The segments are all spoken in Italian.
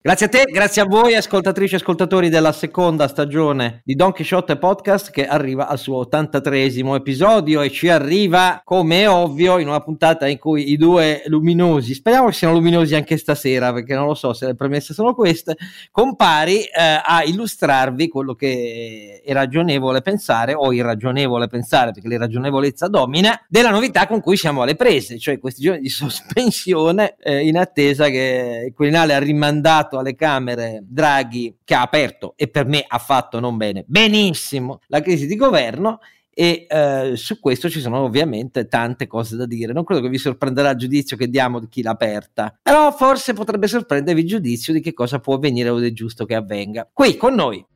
Grazie a te, grazie a voi ascoltatrici e ascoltatori della seconda stagione di Don Quixote Podcast che arriva al suo 83esimo episodio e ci arriva come è ovvio in una puntata in cui i due luminosi, speriamo che siano luminosi anche stasera perché non lo so se le premesse sono queste, compari eh, a illustrarvi quello che è ragionevole pensare o irragionevole pensare perché l'irragionevolezza domina della novità con cui siamo alle prese, cioè questi giorni di sospensione eh, in attesa che il Quirinale ha rimandato alle Camere Draghi che ha aperto e per me ha fatto non bene, benissimo la crisi di governo e eh, su questo ci sono ovviamente tante cose da dire. Non credo che vi sorprenderà il giudizio che diamo di chi l'ha aperta, però forse potrebbe sorprendervi il giudizio di che cosa può avvenire o è giusto che avvenga. Qui con noi.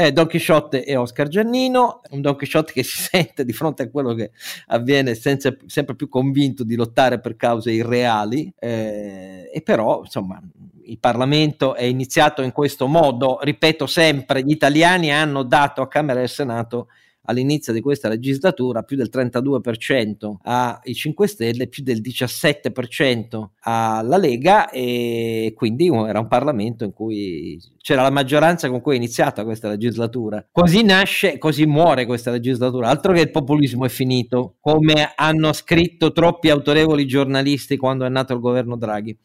Eh, Don Quixote e Oscar Giannino, un Don Quixote che si sente di fronte a quello che avviene senza, sempre più convinto di lottare per cause irreali eh, e però insomma il Parlamento è iniziato in questo modo, ripeto sempre, gli italiani hanno dato a Camera e Senato all'inizio di questa legislatura più del 32% ai 5 Stelle, più del 17% alla Lega e quindi era un Parlamento in cui c'era la maggioranza con cui è iniziata questa legislatura. Così nasce, così muore questa legislatura. Altro che il populismo è finito, come hanno scritto troppi autorevoli giornalisti quando è nato il governo Draghi.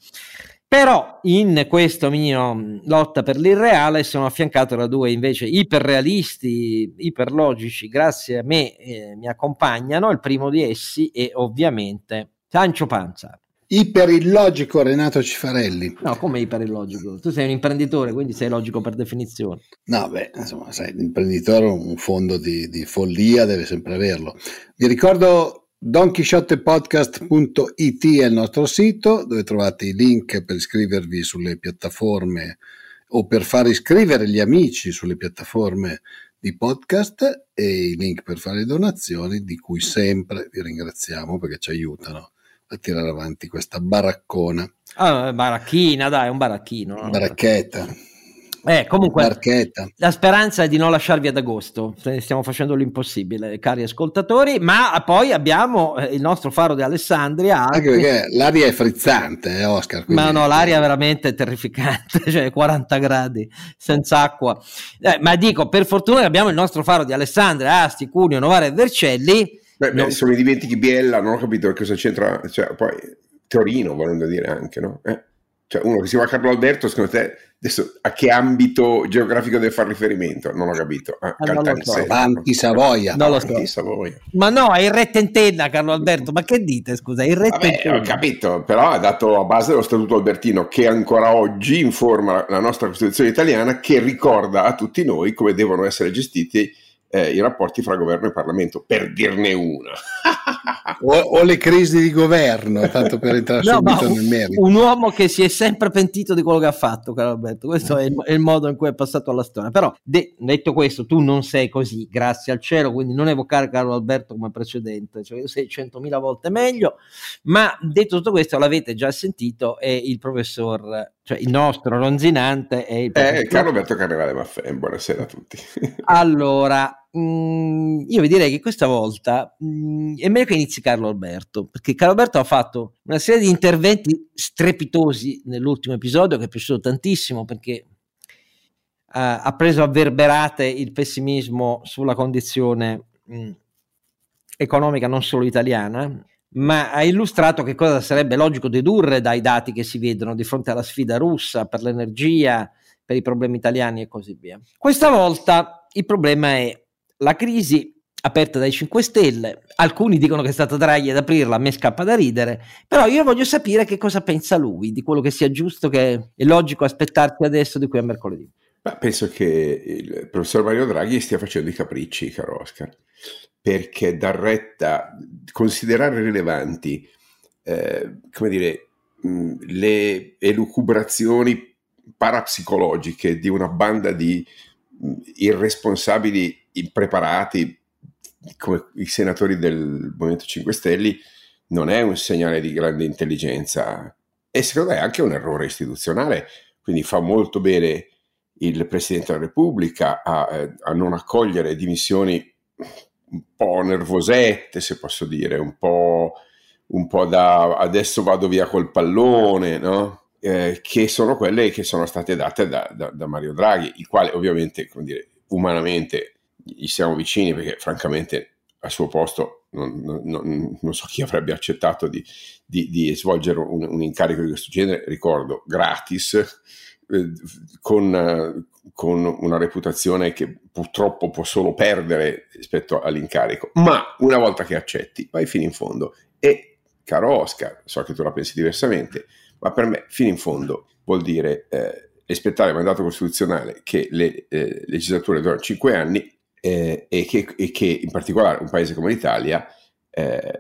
Però in questa mia lotta per l'irreale sono affiancato da due invece iperrealisti, iperlogici, grazie a me eh, mi accompagnano. Il primo di essi è ovviamente Sancio Panza. Iperillogico Renato Cifarelli. No, come iperillogico? Tu sei un imprenditore, quindi sei logico per definizione. No, beh, insomma, sai, l'imprenditore un fondo di, di follia deve sempre averlo. Vi ricordo donchisciottepodcast.it è il nostro sito dove trovate i link per iscrivervi sulle piattaforme o per far iscrivere gli amici sulle piattaforme di podcast e i link per fare donazioni di cui sempre vi ringraziamo perché ci aiutano a tirare avanti questa baraccona. Ah, baracchina, dai, un baracchino. No? Baracchetta. Eh, comunque, Marchetta. la speranza è di non lasciarvi ad agosto. Stiamo facendo l'impossibile, cari ascoltatori. Ma poi abbiamo eh, il nostro faro di Alessandria. Anche perché l'aria è frizzante, eh, Oscar. Ma no, l'aria è veramente terrificante, cioè 40 gradi senza acqua. Eh, ma dico, per fortuna abbiamo il nostro faro di Alessandria, Asti, Cuneo, Novara e Vercelli. Beh, beh, se mi dimentichi Biella, non ho capito cosa c'entra. Cioè, poi Torino, volendo dire anche, no? Eh. Cioè, uno che si chiama Carlo Alberto, secondo te Adesso a che ambito geografico deve fare riferimento? Non ho capito. Ah, ah, so. Avanti Savoia. Non lo so. Savoia. Ma no, è il re tentenna, Carlo Alberto. Ma che dite, scusa? Il re Vabbè, ho capito, però ha dato a base dello Statuto Albertino che ancora oggi informa la nostra Costituzione italiana che ricorda a tutti noi come devono essere gestiti eh, i rapporti fra governo e Parlamento, per dirne una. o, o, le crisi di governo, tanto per entrare no, subito nel merito. Un uomo che si è sempre pentito di quello che ha fatto, caro Alberto, questo è il, è il modo in cui è passato alla storia. Però, de- detto questo, tu non sei così, grazie al cielo, quindi non evocare Carlo Alberto come precedente, cioè io sei centomila volte meglio, ma detto tutto questo, l'avete già sentito, è il professor cioè il nostro Ronzinante è il eh, Carlo Alberto Carnevale Maffè, buonasera a tutti. allora, mm, io vi direi che questa volta mh, mm, è meglio che inizi Carlo Alberto, perché Carlo Alberto ha fatto una serie di interventi strepitosi nell'ultimo episodio che è piaciuto tantissimo perché uh, ha preso a verberate il pessimismo sulla condizione mh, mm, economica non solo italiana ma ha illustrato che cosa sarebbe logico dedurre dai dati che si vedono di fronte alla sfida russa per l'energia, per i problemi italiani e così via. Questa volta il problema è la crisi aperta dai 5 Stelle, alcuni dicono che è stata Draghi ad aprirla, a me scappa da ridere, però io voglio sapere che cosa pensa lui, di quello che sia giusto, che è logico aspettarsi adesso di qui a mercoledì. Ma penso che il professor Mario Draghi stia facendo i capricci, caro Oscar perché dar retta, considerare rilevanti, eh, come dire, mh, le elucubrazioni parapsicologiche di una banda di irresponsabili impreparati come i senatori del Movimento 5 Stelle non è un segnale di grande intelligenza e secondo me è anche un errore istituzionale, quindi fa molto bene il Presidente della Repubblica a, eh, a non accogliere dimissioni un po' nervosette, se posso dire, un po', un po da adesso vado via col pallone, no? Eh, che sono quelle che sono state date da, da, da Mario Draghi, il quale ovviamente, come dire, umanamente gli siamo vicini perché francamente al suo posto non, non, non so chi avrebbe accettato di, di, di svolgere un, un, incarico di questo genere, ricordo, gratis, eh, con, con, una reputazione che purtroppo può solo perdere rispetto all'incarico, ma una volta che accetti vai fino in fondo. E caro Oscar, so che tu la pensi diversamente, ma per me fino in fondo vuol dire eh, rispettare il mandato costituzionale che le eh, legislature durano cinque anni eh, e, che, e, che, in particolare un paese come l'Italia eh,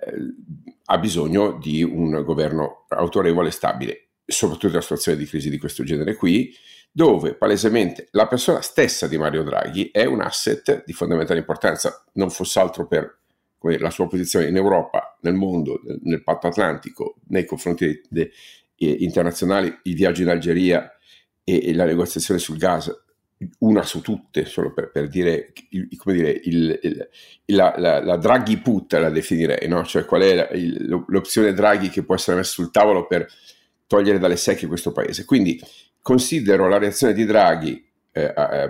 ha bisogno di un governo autorevole e stabile, soprattutto in una situazione di crisi di questo genere qui, dove palesemente la persona stessa di Mario Draghi è un asset di fondamentale importanza, non fosse altro per la sua posizione in Europa, nel mondo, nel, nel patto atlantico, nei confronti de, de, internazionali, i viaggi in Algeria e, e la negoziazione sul gas una su tutte, solo per, per dire, il, come dire il, il, la, la, la, Draghi put la definirei, no? cioè qual è la, l'opzione Draghi che può essere messa sul tavolo per togliere dalle secche questo paese. Quindi considero la reazione di Draghi eh, eh,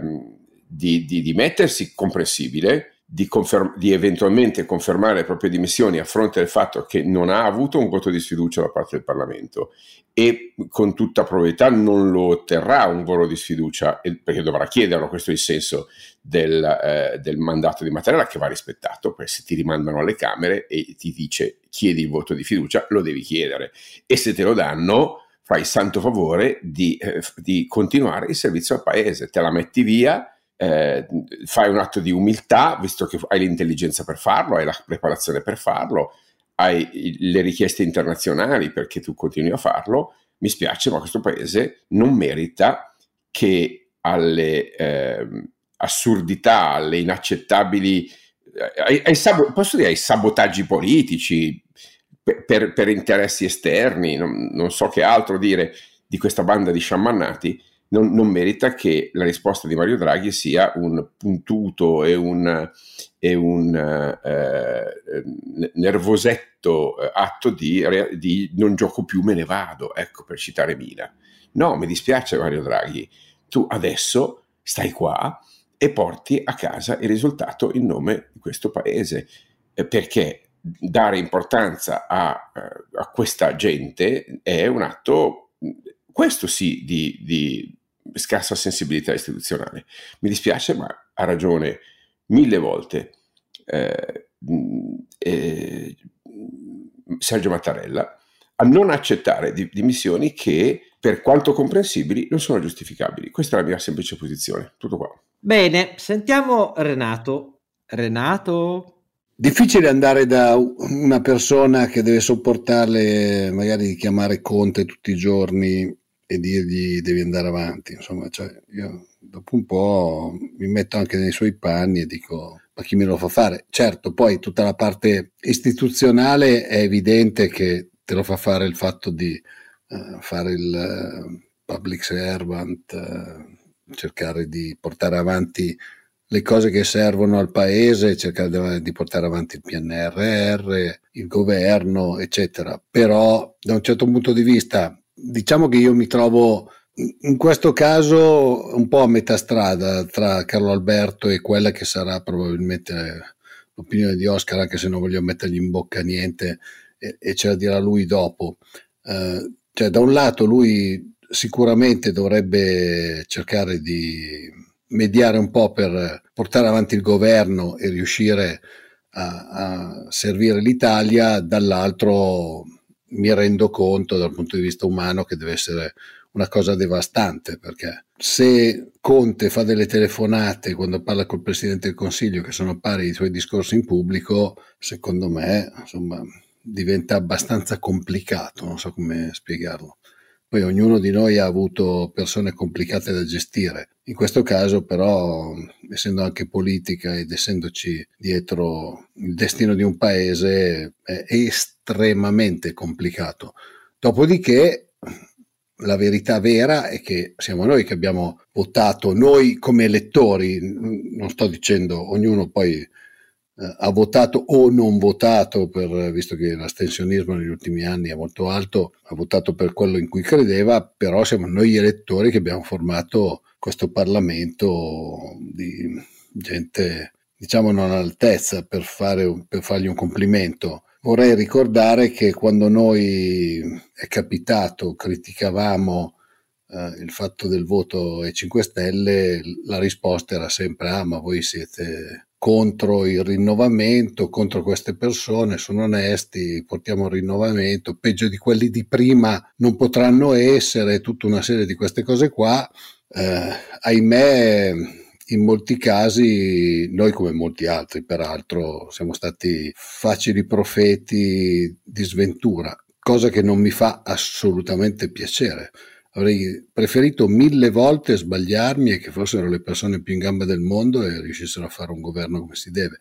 di, di, di mettersi comprensibile, di, conferm- di, eventualmente confermare le proprie dimissioni a fronte del fatto che non ha avuto un voto di sfiducia da parte del Parlamento e con tutta probabilità non lo otterrà un voto di sfiducia perché dovrà chiederlo, questo è il senso del, eh, del mandato di Mattarella che va rispettato, perché se ti rimandano alle Camere e ti dice chiedi il voto di fiducia, lo devi chiedere. E se te lo danno fai il santo favore di, eh, di continuare il servizio al paese, te la metti via eh, fai un atto di umiltà, visto che hai l'intelligenza per farlo, hai la preparazione per farlo, hai le richieste internazionali perché tu continui a farlo, mi spiace, ma questo paese non merita che alle eh, assurdità, alle inaccettabili, ai, ai sabo- posso dire ai sabotaggi politici per, per, per interessi esterni, non, non so che altro dire di questa banda di sciamannati, non, non, merita che la risposta di Mario Draghi sia un puntuto e un, e un eh, nervosetto eh, atto di, di, non gioco più, me ne vado, ecco per citare Mina. No, mi dispiace Mario Draghi, tu adesso stai qua e porti a casa il risultato in nome di questo paese, eh, perché dare importanza a, eh, a, questa gente è un atto, questo sì, di, di scarsa sensibilità istituzionale. Mi dispiace, ma ha ragione mille volte eh, eh, Sergio Mattarella a non accettare di, dimissioni che, per quanto comprensibili, non sono giustificabili. Questa è la mia semplice posizione. Tutto qua. Bene, sentiamo Renato. Renato? Difficile andare da una persona che deve sopportarle, magari chiamare Conte tutti i giorni e dirgli devi andare avanti. Insomma, cioè io dopo un po' mi metto anche nei suoi panni e dico ma chi me lo fa fare? Certo, poi tutta la parte istituzionale è evidente che te lo fa fare il fatto di uh, fare il uh, public servant, uh, cercare di portare avanti le cose che servono al paese, cercare di portare avanti il PNRR, il governo, eccetera. Però da un certo punto di vista diciamo che io mi trovo in questo caso un po' a metà strada tra Carlo Alberto e quella che sarà probabilmente l'opinione di Oscar, anche se non voglio mettergli in bocca niente e, e ce la dirà lui dopo. Uh, cioè, da un lato lui sicuramente dovrebbe cercare di mediare un po' per portare avanti il governo e riuscire a, a servire l'Italia, dall'altro mi rendo conto dal punto di vista umano che deve essere una cosa devastante perché se Conte fa delle telefonate quando parla col Presidente del Consiglio che sono pari ai suoi discorsi in pubblico, secondo me insomma, diventa abbastanza complicato, non so come spiegarlo. Poi ognuno di noi ha avuto persone complicate da gestire. In questo caso però, essendo anche politica ed essendoci dietro il destino di un paese, è estremamente complicato. Dopodiché la verità vera è che siamo noi che abbiamo votato, noi come elettori, non sto dicendo ognuno poi eh, ha votato o non votato, per, visto che l'astensionismo negli ultimi anni è molto alto, ha votato per quello in cui credeva, però siamo noi elettori che abbiamo formato questo Parlamento di gente, diciamo, non all'altezza per, fare, per fargli un complimento Vorrei ricordare che quando noi è capitato, criticavamo eh, il fatto del voto ai 5 Stelle, la risposta era sempre: Ah, ma voi siete contro il rinnovamento, contro queste persone, sono onesti, portiamo il rinnovamento, peggio di quelli di prima non potranno essere, tutta una serie di queste cose qua. Eh, ahimè in molti casi, noi come molti altri peraltro, siamo stati facili profeti di sventura, cosa che non mi fa assolutamente piacere. Avrei preferito mille volte sbagliarmi e che fossero le persone più in gamba del mondo e riuscissero a fare un governo come si deve.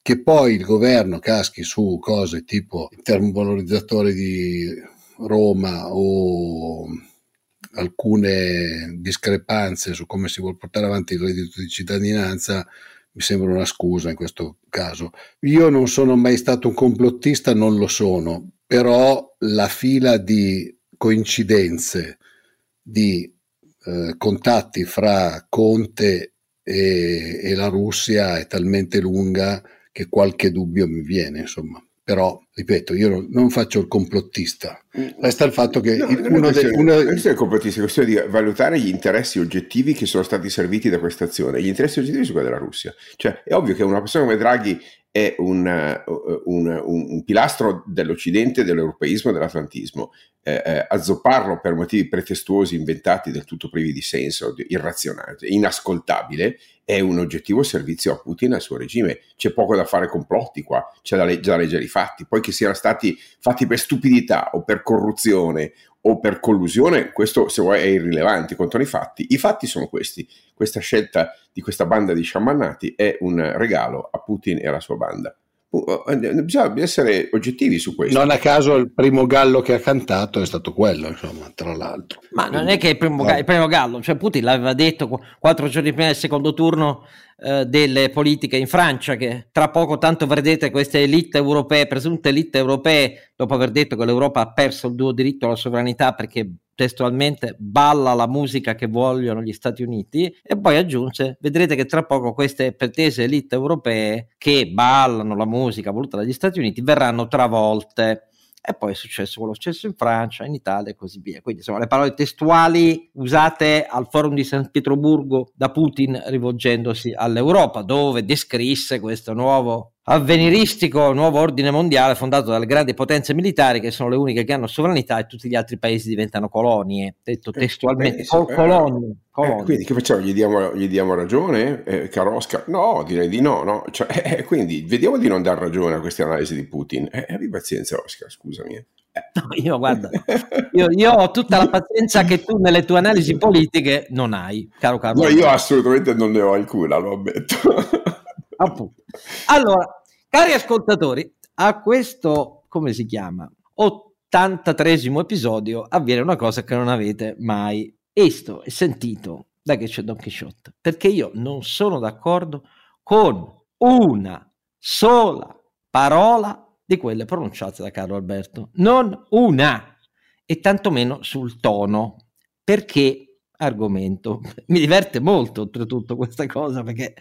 Che poi il governo caschi su cose tipo il termovalorizzatore di Roma o alcune discrepanze su come si vuole portare avanti il reddito di cittadinanza mi sembra una scusa in questo caso. Io non sono mai stato un complottista, non lo sono, però la fila di coincidenze, di eh, contatti fra Conte e, e la Russia è talmente lunga che qualche dubbio mi viene, insomma però ripeto io non faccio il complottista. Resta il fatto che no, uno non, è uno... non è il complottista è questione di valutare gli interessi oggettivi che sono stati serviti da questa azione. Gli interessi oggettivi sono quelli della Russia. Cioè è ovvio che una persona come Draghi è un, un, un, un pilastro dell'Occidente, dell'europeismo e dell'atlantismo. Eh, eh, azzopparlo per motivi pretestuosi, inventati, del tutto privi di senso, irrazionale, inascoltabile, è un oggettivo servizio a Putin e al suo regime. C'è poco da fare complotti qua, c'è da, legge, da leggere i fatti. Poi che siano stati fatti per stupidità o per corruzione o per collusione, questo se vuoi è irrilevante contro i fatti. I fatti sono questi. Questa scelta di questa banda di sciamannati è un regalo a Putin e alla sua banda. Eh, bisogna essere oggettivi su questo. Non a caso il primo gallo che ha cantato è stato quello, insomma, tra l'altro. Ma non è che il primo, no. il primo gallo, cioè Putin l'aveva detto quattro giorni prima del secondo turno eh, delle politiche in Francia, che tra poco tanto vedrete queste elite europee, presunte elite europee, dopo aver detto che l'Europa ha perso il duo diritto alla sovranità perché testualmente balla la musica che vogliono gli Stati Uniti e poi aggiunge vedrete che tra poco queste pretese elite europee che ballano la musica voluta dagli Stati Uniti verranno travolte e poi è successo quello successo in Francia, in Italia e così via. Quindi insomma le parole testuali usate al forum di San Pietroburgo da Putin rivolgendosi all'Europa, dove descrisse questo nuovo avveniristico nuovo ordine mondiale fondato dalle grandi potenze militari che sono le uniche che hanno sovranità e tutti gli altri paesi diventano colonie, detto eh, testualmente, eh, col- colonie. Eh, colonie. Eh, quindi che facciamo? Gli diamo, gli diamo ragione, eh, caro Oscar? No, direi di no, no? Cioè, eh, quindi vediamo di non dar ragione a queste analisi di Putin. Eh, abbi pazienza Oscar, scusami. No, io guarda, io, io, ho tutta la pazienza che tu nelle tue analisi politiche non hai, caro Carlo. No, io assolutamente non ne ho alcuna, lo ammetto. Appunto. Allora, cari ascoltatori, a questo, come si chiama, 83 episodio avviene una cosa che non avete mai visto e sentito da che c'è Don Quixote, perché io non sono d'accordo con una sola parola di quelle pronunciate da Carlo Alberto, non una, e tantomeno sul tono, perché argomento. Mi diverte molto oltretutto questa cosa perché,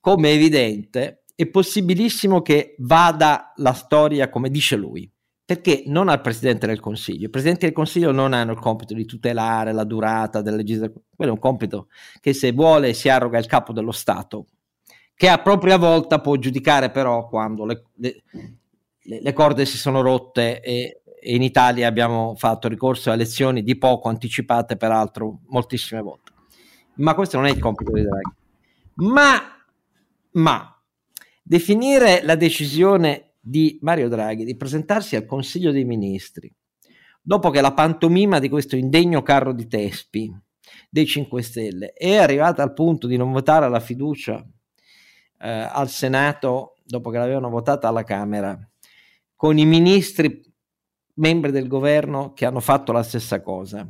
come è evidente, è possibilissimo che vada la storia come dice lui. Perché non al Presidente del Consiglio. I Presidenti del Consiglio non hanno il compito di tutelare la durata della legislatura. Quello è un compito che se vuole si arroga il capo dello Stato, che a propria volta può giudicare però quando le, le, le corde si sono rotte e in Italia abbiamo fatto ricorso a elezioni di poco anticipate, peraltro, moltissime volte. Ma questo non è il compito di Draghi. Ma, ma definire la decisione di Mario Draghi di presentarsi al Consiglio dei Ministri, dopo che la pantomima di questo indegno carro di Tespi dei 5 Stelle è arrivata al punto di non votare la fiducia eh, al Senato dopo che l'avevano votata alla Camera, con i ministri membri del governo che hanno fatto la stessa cosa.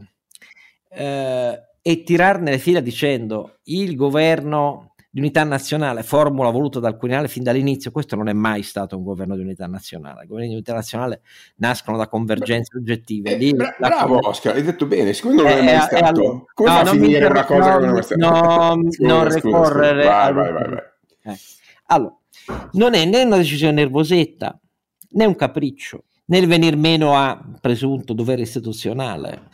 eh, e tirarne le fila dicendo il governo di unità nazionale, formula voluta dal Quirinale fin dall'inizio, questo non è mai stato un governo di unità nazionale. I governi di unità nazionale nascono da convergenze oggettive. Eh, bra- bravo con... Oscar, hai detto bene, secondo me non è mai eh, stato. Allora, Come no, fa a finire una cosa no, che non è stata? No, non ricorrere. Vai, vai, vai, vai. Eh. Allora, non è né una decisione nervosetta, né un capriccio, né il venir meno a presunto dovere istituzionale.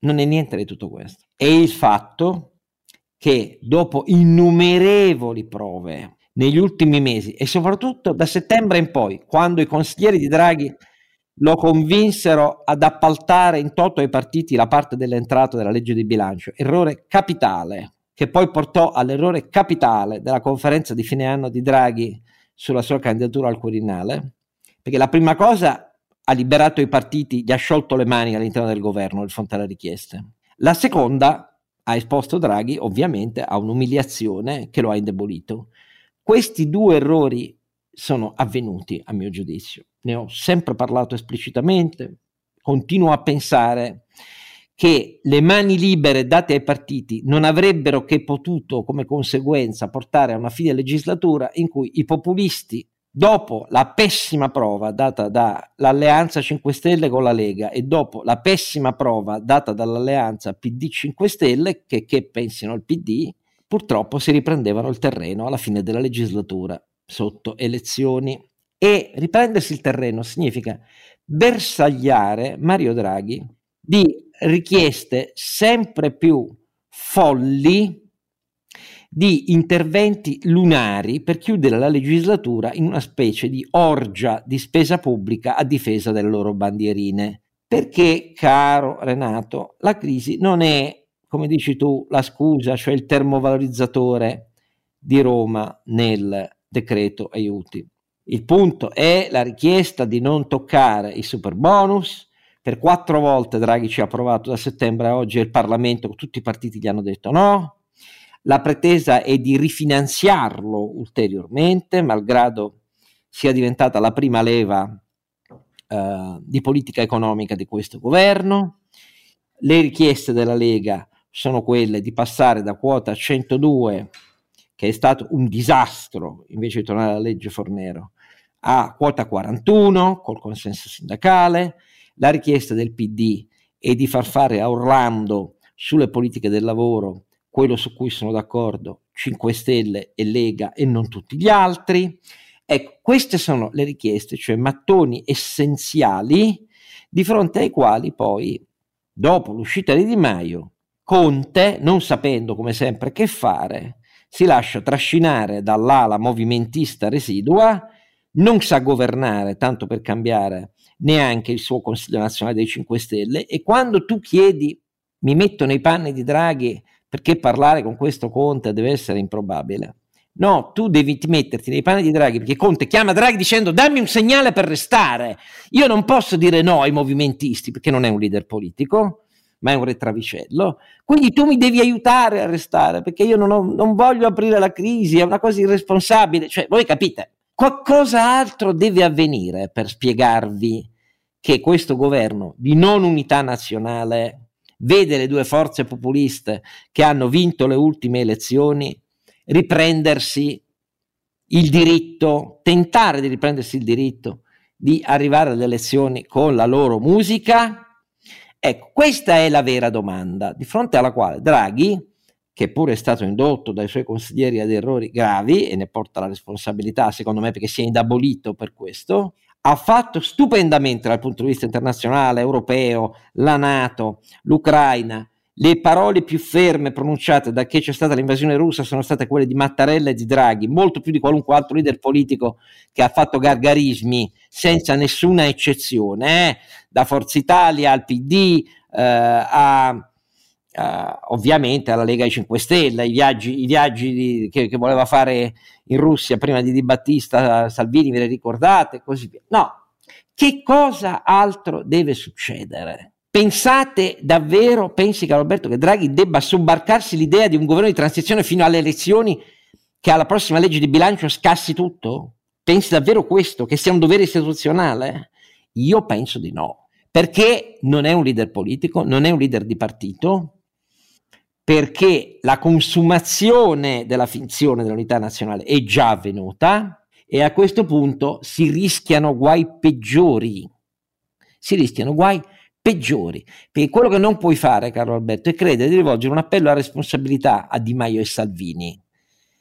Non è niente di tutto questo. È il fatto che dopo innumerevoli prove negli ultimi mesi e soprattutto da settembre in poi, quando i consiglieri di Draghi lo convinsero ad appaltare in toto ai partiti la parte dell'entrata della legge di bilancio, errore capitale, che poi portò all'errore capitale della conferenza di fine anno di Draghi sulla sua candidatura al Quirinale, perché la prima cosa ha liberato i partiti, gli ha sciolto le mani all'interno del governo di fronte alle richieste. La seconda ha esposto Draghi ovviamente a un'umiliazione che lo ha indebolito. Questi due errori sono avvenuti, a mio giudizio. Ne ho sempre parlato esplicitamente, continuo a pensare che le mani libere date ai partiti non avrebbero che potuto come conseguenza portare a una fine legislatura in cui i populisti dopo la pessima prova data dall'alleanza 5 Stelle con la Lega e dopo la pessima prova data dall'alleanza PD 5 Stelle, che, che pensino al PD, purtroppo si riprendevano il terreno alla fine della legislatura sotto elezioni. E riprendersi il terreno significa bersagliare Mario Draghi di richieste sempre più folli di interventi lunari per chiudere la legislatura in una specie di orgia di spesa pubblica a difesa delle loro bandierine. Perché, caro Renato, la crisi non è, come dici tu, la scusa, cioè il termovalorizzatore di Roma nel decreto aiuti. Il punto è la richiesta di non toccare i super bonus. Per quattro volte Draghi ci ha approvato da settembre a oggi e il Parlamento, tutti i partiti gli hanno detto no la pretesa è di rifinanziarlo ulteriormente, malgrado sia diventata la prima leva eh, di politica economica di questo governo. Le richieste della Lega sono quelle di passare da quota 102, che è stato un disastro invece di tornare alla legge Fornero, a quota 41 col consenso sindacale. La richiesta del PD è di far fare a Orlando sulle politiche del lavoro quello su cui sono d'accordo 5 Stelle e Lega e non tutti gli altri. Ecco, queste sono le richieste, cioè mattoni essenziali di fronte ai quali poi, dopo l'uscita di Di Maio, Conte, non sapendo come sempre che fare, si lascia trascinare dall'ala movimentista residua, non sa governare tanto per cambiare neanche il suo Consiglio nazionale dei 5 Stelle e quando tu chiedi, mi metto nei panni di Draghi perché parlare con questo Conte deve essere improbabile. No, tu devi metterti nei panni di Draghi perché Conte chiama Draghi dicendo dammi un segnale per restare. Io non posso dire no ai movimentisti perché non è un leader politico, ma è un retravicello. Quindi tu mi devi aiutare a restare perché io non, ho, non voglio aprire la crisi, è una cosa irresponsabile. Cioè, voi capite, qualcosa altro deve avvenire per spiegarvi che questo governo di non unità nazionale vede le due forze populiste che hanno vinto le ultime elezioni riprendersi il diritto, tentare di riprendersi il diritto di arrivare alle elezioni con la loro musica? Ecco, questa è la vera domanda, di fronte alla quale Draghi, che pure è stato indotto dai suoi consiglieri ad errori gravi e ne porta la responsabilità, secondo me, perché si è indabolito per questo, ha fatto stupendamente dal punto di vista internazionale, europeo, la Nato, l'Ucraina. Le parole più ferme pronunciate da che c'è stata l'invasione russa sono state quelle di Mattarella e di Draghi, molto più di qualunque altro leader politico che ha fatto gargarismi senza nessuna eccezione, eh? da Forza Italia al PD eh, a Uh, ovviamente alla Lega ai 5 Stelle, i viaggi, i viaggi di, che, che, voleva fare in Russia prima di Di Battista, Salvini, ve le ricordate? E così via. No, che cosa altro deve succedere? Pensate davvero, pensi caro Alberto, che Draghi debba sobbarcarsi l'idea di un governo di transizione fino alle elezioni che alla prossima legge di bilancio scassi tutto? Pensi davvero questo, che sia un dovere istituzionale? Io penso di no, perché non è un leader politico, non è un leader di partito, perché la consumazione della finzione dell'unità nazionale è già avvenuta e a questo punto si rischiano guai peggiori. Si rischiano guai peggiori. Perché quello che non puoi fare, caro Alberto, è credere di rivolgere un appello a responsabilità a Di Maio e Salvini.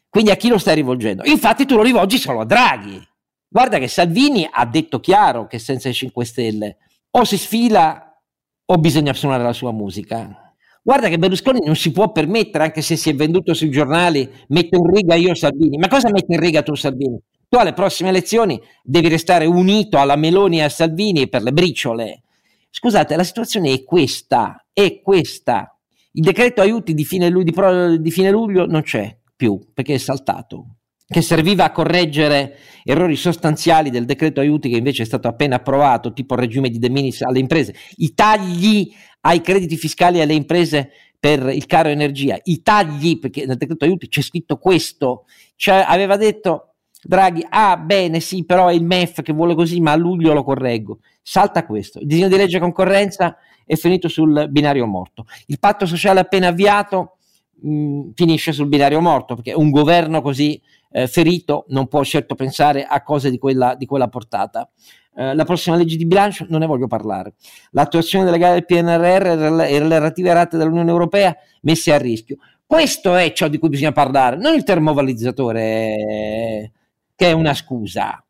Quindi a chi lo stai rivolgendo? Infatti tu lo rivolgi solo a Draghi. Guarda che Salvini ha detto chiaro che senza i 5 Stelle o si sfila o bisogna suonare la sua musica. Guarda che Berlusconi non si può permettere, anche se si è venduto sui giornali, metto in riga io Salvini. Ma cosa metti in riga tu Salvini? Tu alle prossime elezioni devi restare unito alla Meloni e a Salvini per le briciole. Scusate, la situazione è questa, è questa. Il decreto aiuti di fine, di, pro, di fine luglio non c'è più perché è saltato che serviva a correggere errori sostanziali del decreto aiuti che invece è stato appena approvato, tipo il regime di de minimis alle imprese, i tagli ai crediti fiscali alle imprese per il caro energia, i tagli, perché nel decreto aiuti c'è scritto questo, cioè aveva detto Draghi, ah bene sì, però è il MEF che vuole così, ma a luglio lo correggo, salta questo, il disegno di legge concorrenza è finito sul binario morto, il patto sociale appena avviato mh, finisce sul binario morto, perché un governo così eh, ferito non può certo pensare a cose di quella, di quella portata. Eh, la prossima legge di bilancio non ne voglio parlare. L'attuazione delle gare del PNRR e le relative rate dell'Unione Europea messe a rischio. Questo è ciò di cui bisogna parlare, non il termovalorizzatore eh, che è una scusa.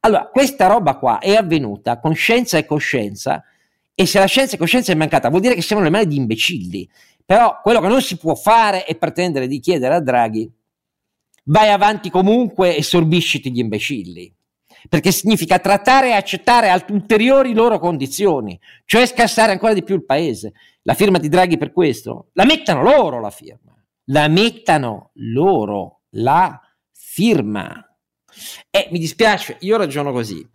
Allora, questa roba qua è avvenuta con scienza e coscienza e se la scienza e coscienza è mancata vuol dire che siamo nelle mani di imbecilli. Però quello che non si può fare è pretendere di chiedere a Draghi vai avanti comunque e sorbisciti gli imbecilli. Perché significa trattare e accettare ulteriori loro condizioni, cioè scassare ancora di più il paese. La firma di Draghi per questo, la mettano loro la firma, la mettano loro la firma. E mi dispiace, io ragiono così.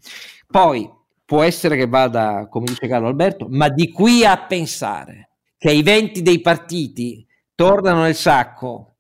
Poi può essere che vada, come dice Carlo Alberto, ma di qui a pensare che i venti dei partiti tornano nel sacco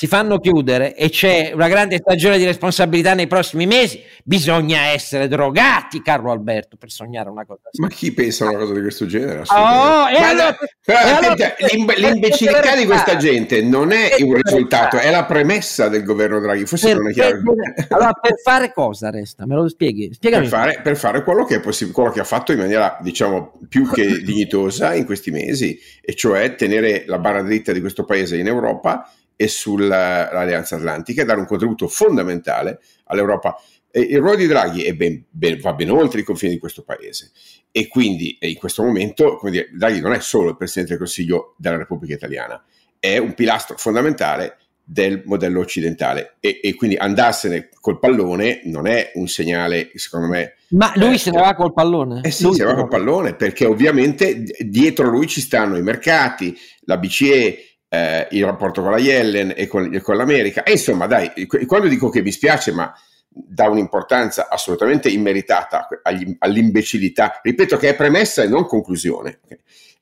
si fanno chiudere e c'è una grande stagione di responsabilità nei prossimi mesi, bisogna essere drogati, Carlo Alberto, per sognare una cosa Ma chi pensa a una cosa di questo genere? Oh, Ma, allora, però, attenti, allora, l'imbecillità di questa gente non è un risultato, è la premessa del governo Draghi. Forse per, non è chiaro. Per, allora, per fare cosa resta? Me lo spieghi? Per fare, per fare, quello che è possibile, quello che ha fatto in maniera, diciamo, più che dignitosa in questi mesi, e cioè tenere la barra dritta di questo paese in Europa e sull'Alleanza Atlantica e dare un contributo fondamentale all'Europa. E il ruolo di Draghi ben, ben, va ben oltre i confini di questo paese e quindi in questo momento dire, Draghi non è solo il Presidente del Consiglio della Repubblica Italiana, è un pilastro fondamentale del modello occidentale e, e, quindi andarsene col pallone non è un segnale, secondo me. Ma lui eh, se ne va col pallone? Eh sì, lui se ne va col pallone perché ovviamente dietro lui ci stanno i mercati, la BCE, eh, il rapporto con la Yellen e con, e con l'America. E insomma, dai, quando dico che mi spiace, ma dà un'importanza assolutamente immeritata agli, all'imbecillità, ripeto che è premessa e non conclusione.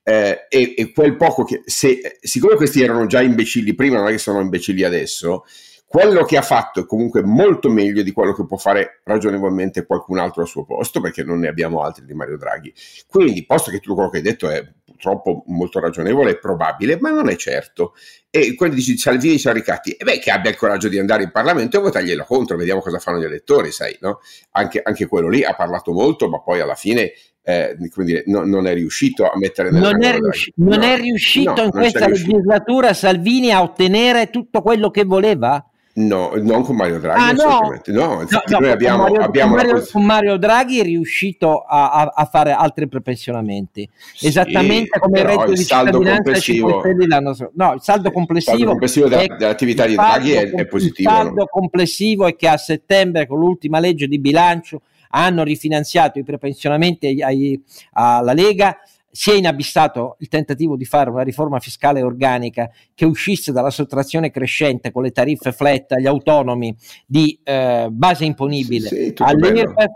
Eh, e, e, quel poco che, se, siccome questi erano già imbecilli prima, non è che sono imbecilli adesso, quello che ha fatto è comunque molto meglio di quello che può fare ragionevolmente qualcun altro al suo posto, perché non ne abbiamo altri di Mario Draghi. Quindi, posto che tutto quello che hai detto è purtroppo molto ragionevole e probabile, ma non è certo. E quando dici Salvini c'ha ricatti, e beh, che abbia il coraggio di andare in Parlamento e votarglielo contro, vediamo cosa fanno gli elettori, sai, no? Anche, anche quello lì ha parlato molto, ma poi alla fine eh, dire, no, non è riuscito a mettere nel non, è, riusci- non no, è riuscito in questa legislatura Salvini a ottenere tutto quello che voleva? No, non con Mario Draghi, ah, assolutamente. No, no, no, no noi abbiamo, con, Mario, abbiamo con, Mario, con, Mario, Draghi è riuscito a, a, a fare altri prepensionamenti, sì, esattamente come il reddito di cittadinanza scorso. No, il saldo complessivo, il saldo complessivo della, dell'attività di Draghi è, è, positivo. Il saldo complessivo è che a settembre, con l'ultima legge di bilancio, hanno rifinanziato i prepensionamenti ai, ai, alla Lega si è inabissato il tentativo di fare una riforma fiscale organica che uscisse dalla sottrazione crescente con le tariffe flat agli autonomi di eh, base imponibile sì, all'IRPEF.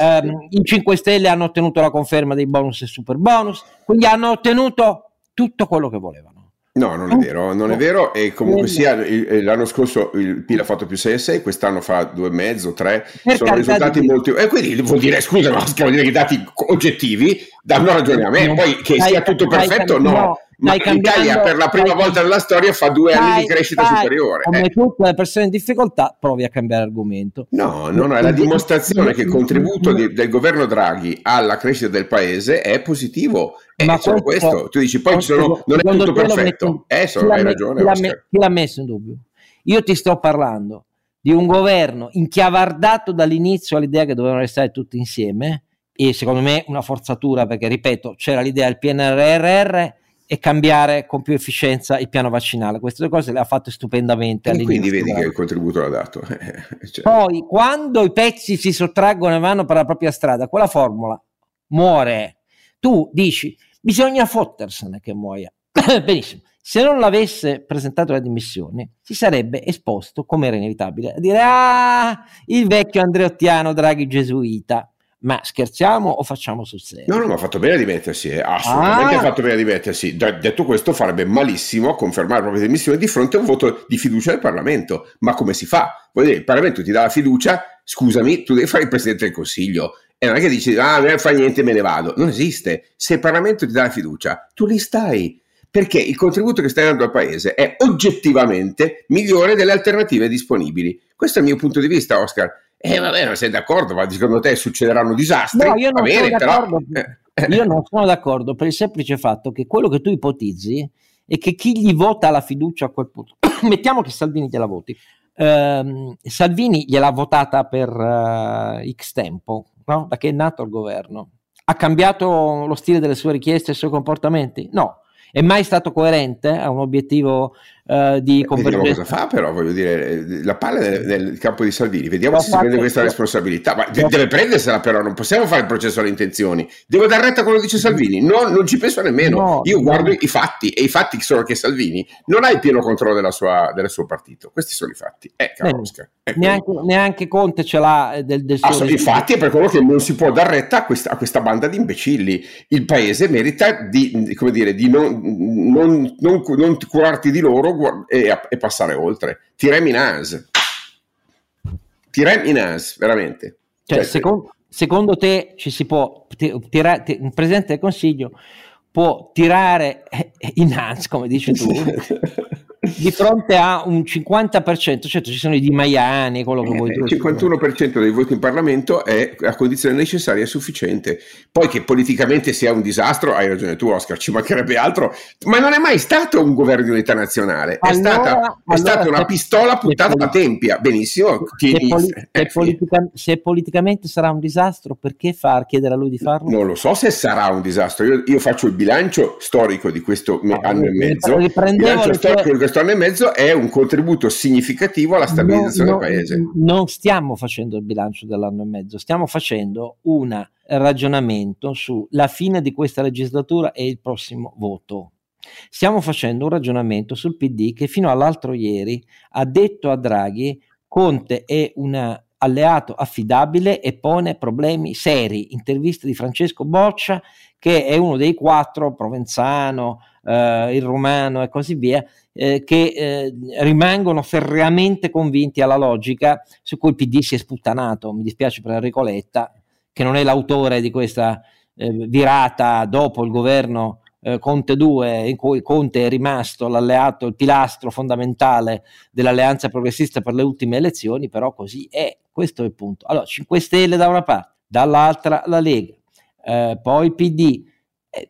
Um, I 5 Stelle hanno ottenuto la conferma dei bonus e super bonus, quindi hanno ottenuto tutto quello che volevano. No, non è vero, non è vero e comunque sia l'anno scorso il PIL ha fatto più 6,6, quest'anno fa 2,5, 3, per sono risultati di... molto... E quindi vuol dire, scusa, ma vuol dire che i dati oggettivi danno ragione a me, poi che sia tutto perfetto no, Ma l'Italia per la prima volta nella storia fa due stai, anni di crescita stai, superiore. Come eh. tutte le persone in difficoltà, provi a cambiare argomento. No, no, no, è la dimostrazione che il contributo di, del governo Draghi alla crescita del paese è positivo. Eh, Ma questo, questo, tu dici poi sono, non è tutto perfetto. Eh, so, hai ragione. Chi l'ha, chi l'ha messo in dubbio? Io ti sto parlando di un governo inchiavardato dall'inizio all'idea che dovevano restare tutti insieme e secondo me una forzatura perché ripeto c'era l'idea del PNRR e cambiare con più efficienza il piano vaccinale. Queste due cose le ha fatte stupendamente. E quindi vedi che il contributo l'ha dato. cioè. Poi, quando i pezzi si sottraggono e vanno per la propria strada, quella formula muore. Tu dici, bisogna fottersene che muoia. Benissimo. Se non l'avesse presentato le dimissioni, si sarebbe esposto, come era inevitabile, a dire, ah, il vecchio Andreottiano Draghi gesuita ma scherziamo o facciamo sul serio? No, no, ma ha fatto bene a dimettersi, eh. assolutamente ah. ha fatto bene a dimettersi. detto questo, farebbe malissimo a confermare la propria dimissione di fronte a un voto di fiducia del Parlamento. Ma come si fa? Vuol dire, il Parlamento ti dà la fiducia, scusami, tu devi fare il Presidente del Consiglio. E non è che dici, ah, non fa niente, me ne vado. Non esiste. Se il Parlamento ti dà la fiducia, tu lì stai. Perché il contributo che stai dando al Paese è oggettivamente migliore delle alternative disponibili. Questo è il mio punto di vista, Oscar eh vabbè, non sei d'accordo, ma secondo te succederanno disastri? No, io non, bene, sono, d'accordo, però... io non sono d'accordo per il semplice fatto che quello che tu ipotizzi è che chi gli vota la fiducia a quel punto, mettiamo che Salvini gliela voti, uh, Salvini gliel'ha votata per uh, X tempo, no? da che è nato il governo. Ha cambiato lo stile delle sue richieste e dei suoi comportamenti? No. È mai stato coerente a un obiettivo uh, di eh, convergenza. Vediamo cosa fa, però voglio dire, la palla nel, nel campo di Salvini, vediamo se si prende questa responsabilità. Ma no. deve prendersela, però, non possiamo fare il processo alle intenzioni. Devo dar retta a quello che dice Salvini. No, non ci penso nemmeno. No, Io guardo i fatti, e i fatti sono che Salvini non ha il pieno controllo della sua, del suo partito. Questi sono i fatti. Eh, Oscar, ecco. neanche, neanche, Conte ce l'ha eh, del, del suo. Ah, infatti, è per quello che non si può dar retta a questa, a questa banda di imbecilli. Il paese merita di, come dire, di non, non, non, non curarti di loro e, e passare oltre. Tirem in as. Tirem in as, veramente. Cioè, cioè, secondo, secondo, te ci si può tirare, un presidente del consiglio può tirare in as, come dici tu, di fronte a un 50%, certo ci sono i di Maiani, quello che vuoi tu. Il 51% dei voti in Parlamento è a condizione necessaria e sufficiente. Poi che politicamente sia un disastro, hai ragione tu Oscar, ci mancherebbe altro, ma non è mai stato un governo di unità nazionale, è, allora, stata, allora, è stata una pistola puntata alla tempia, benissimo. Se, poli- eh, politica- se, politicamente sarà un disastro, perché far chiedere a lui di farlo? Non lo so se sarà un disastro, io, io faccio il bilancio storico di questo no, anno e mezzo, il bilancio storico di questo anno e mezzo è un contributo significativo alla stabilizzazione no, del paese. Non stiamo facendo il bilancio dell'anno e mezzo, stiamo facendo un ragionamento sulla fine di questa legislatura e il prossimo voto. Stiamo facendo un ragionamento sul PD che fino all'altro ieri ha detto a Draghi Conte è un alleato affidabile e pone problemi seri. Intervista di Francesco Boccia, che è uno dei quattro, Provenzano, eh, il Romano e così via, eh, che eh, rimangono ferreamente convinti alla logica su cui il PD si è sputtanato. Mi dispiace per Enrico Letta, che non è l'autore di questa eh, virata dopo il governo eh, Conte 2, in cui Conte è rimasto l'alleato, il pilastro fondamentale dell'alleanza progressista per le ultime elezioni, però così è. Questo è il punto. Allora, 5 Stelle da una parte, dall'altra la Lega, eh, poi PD.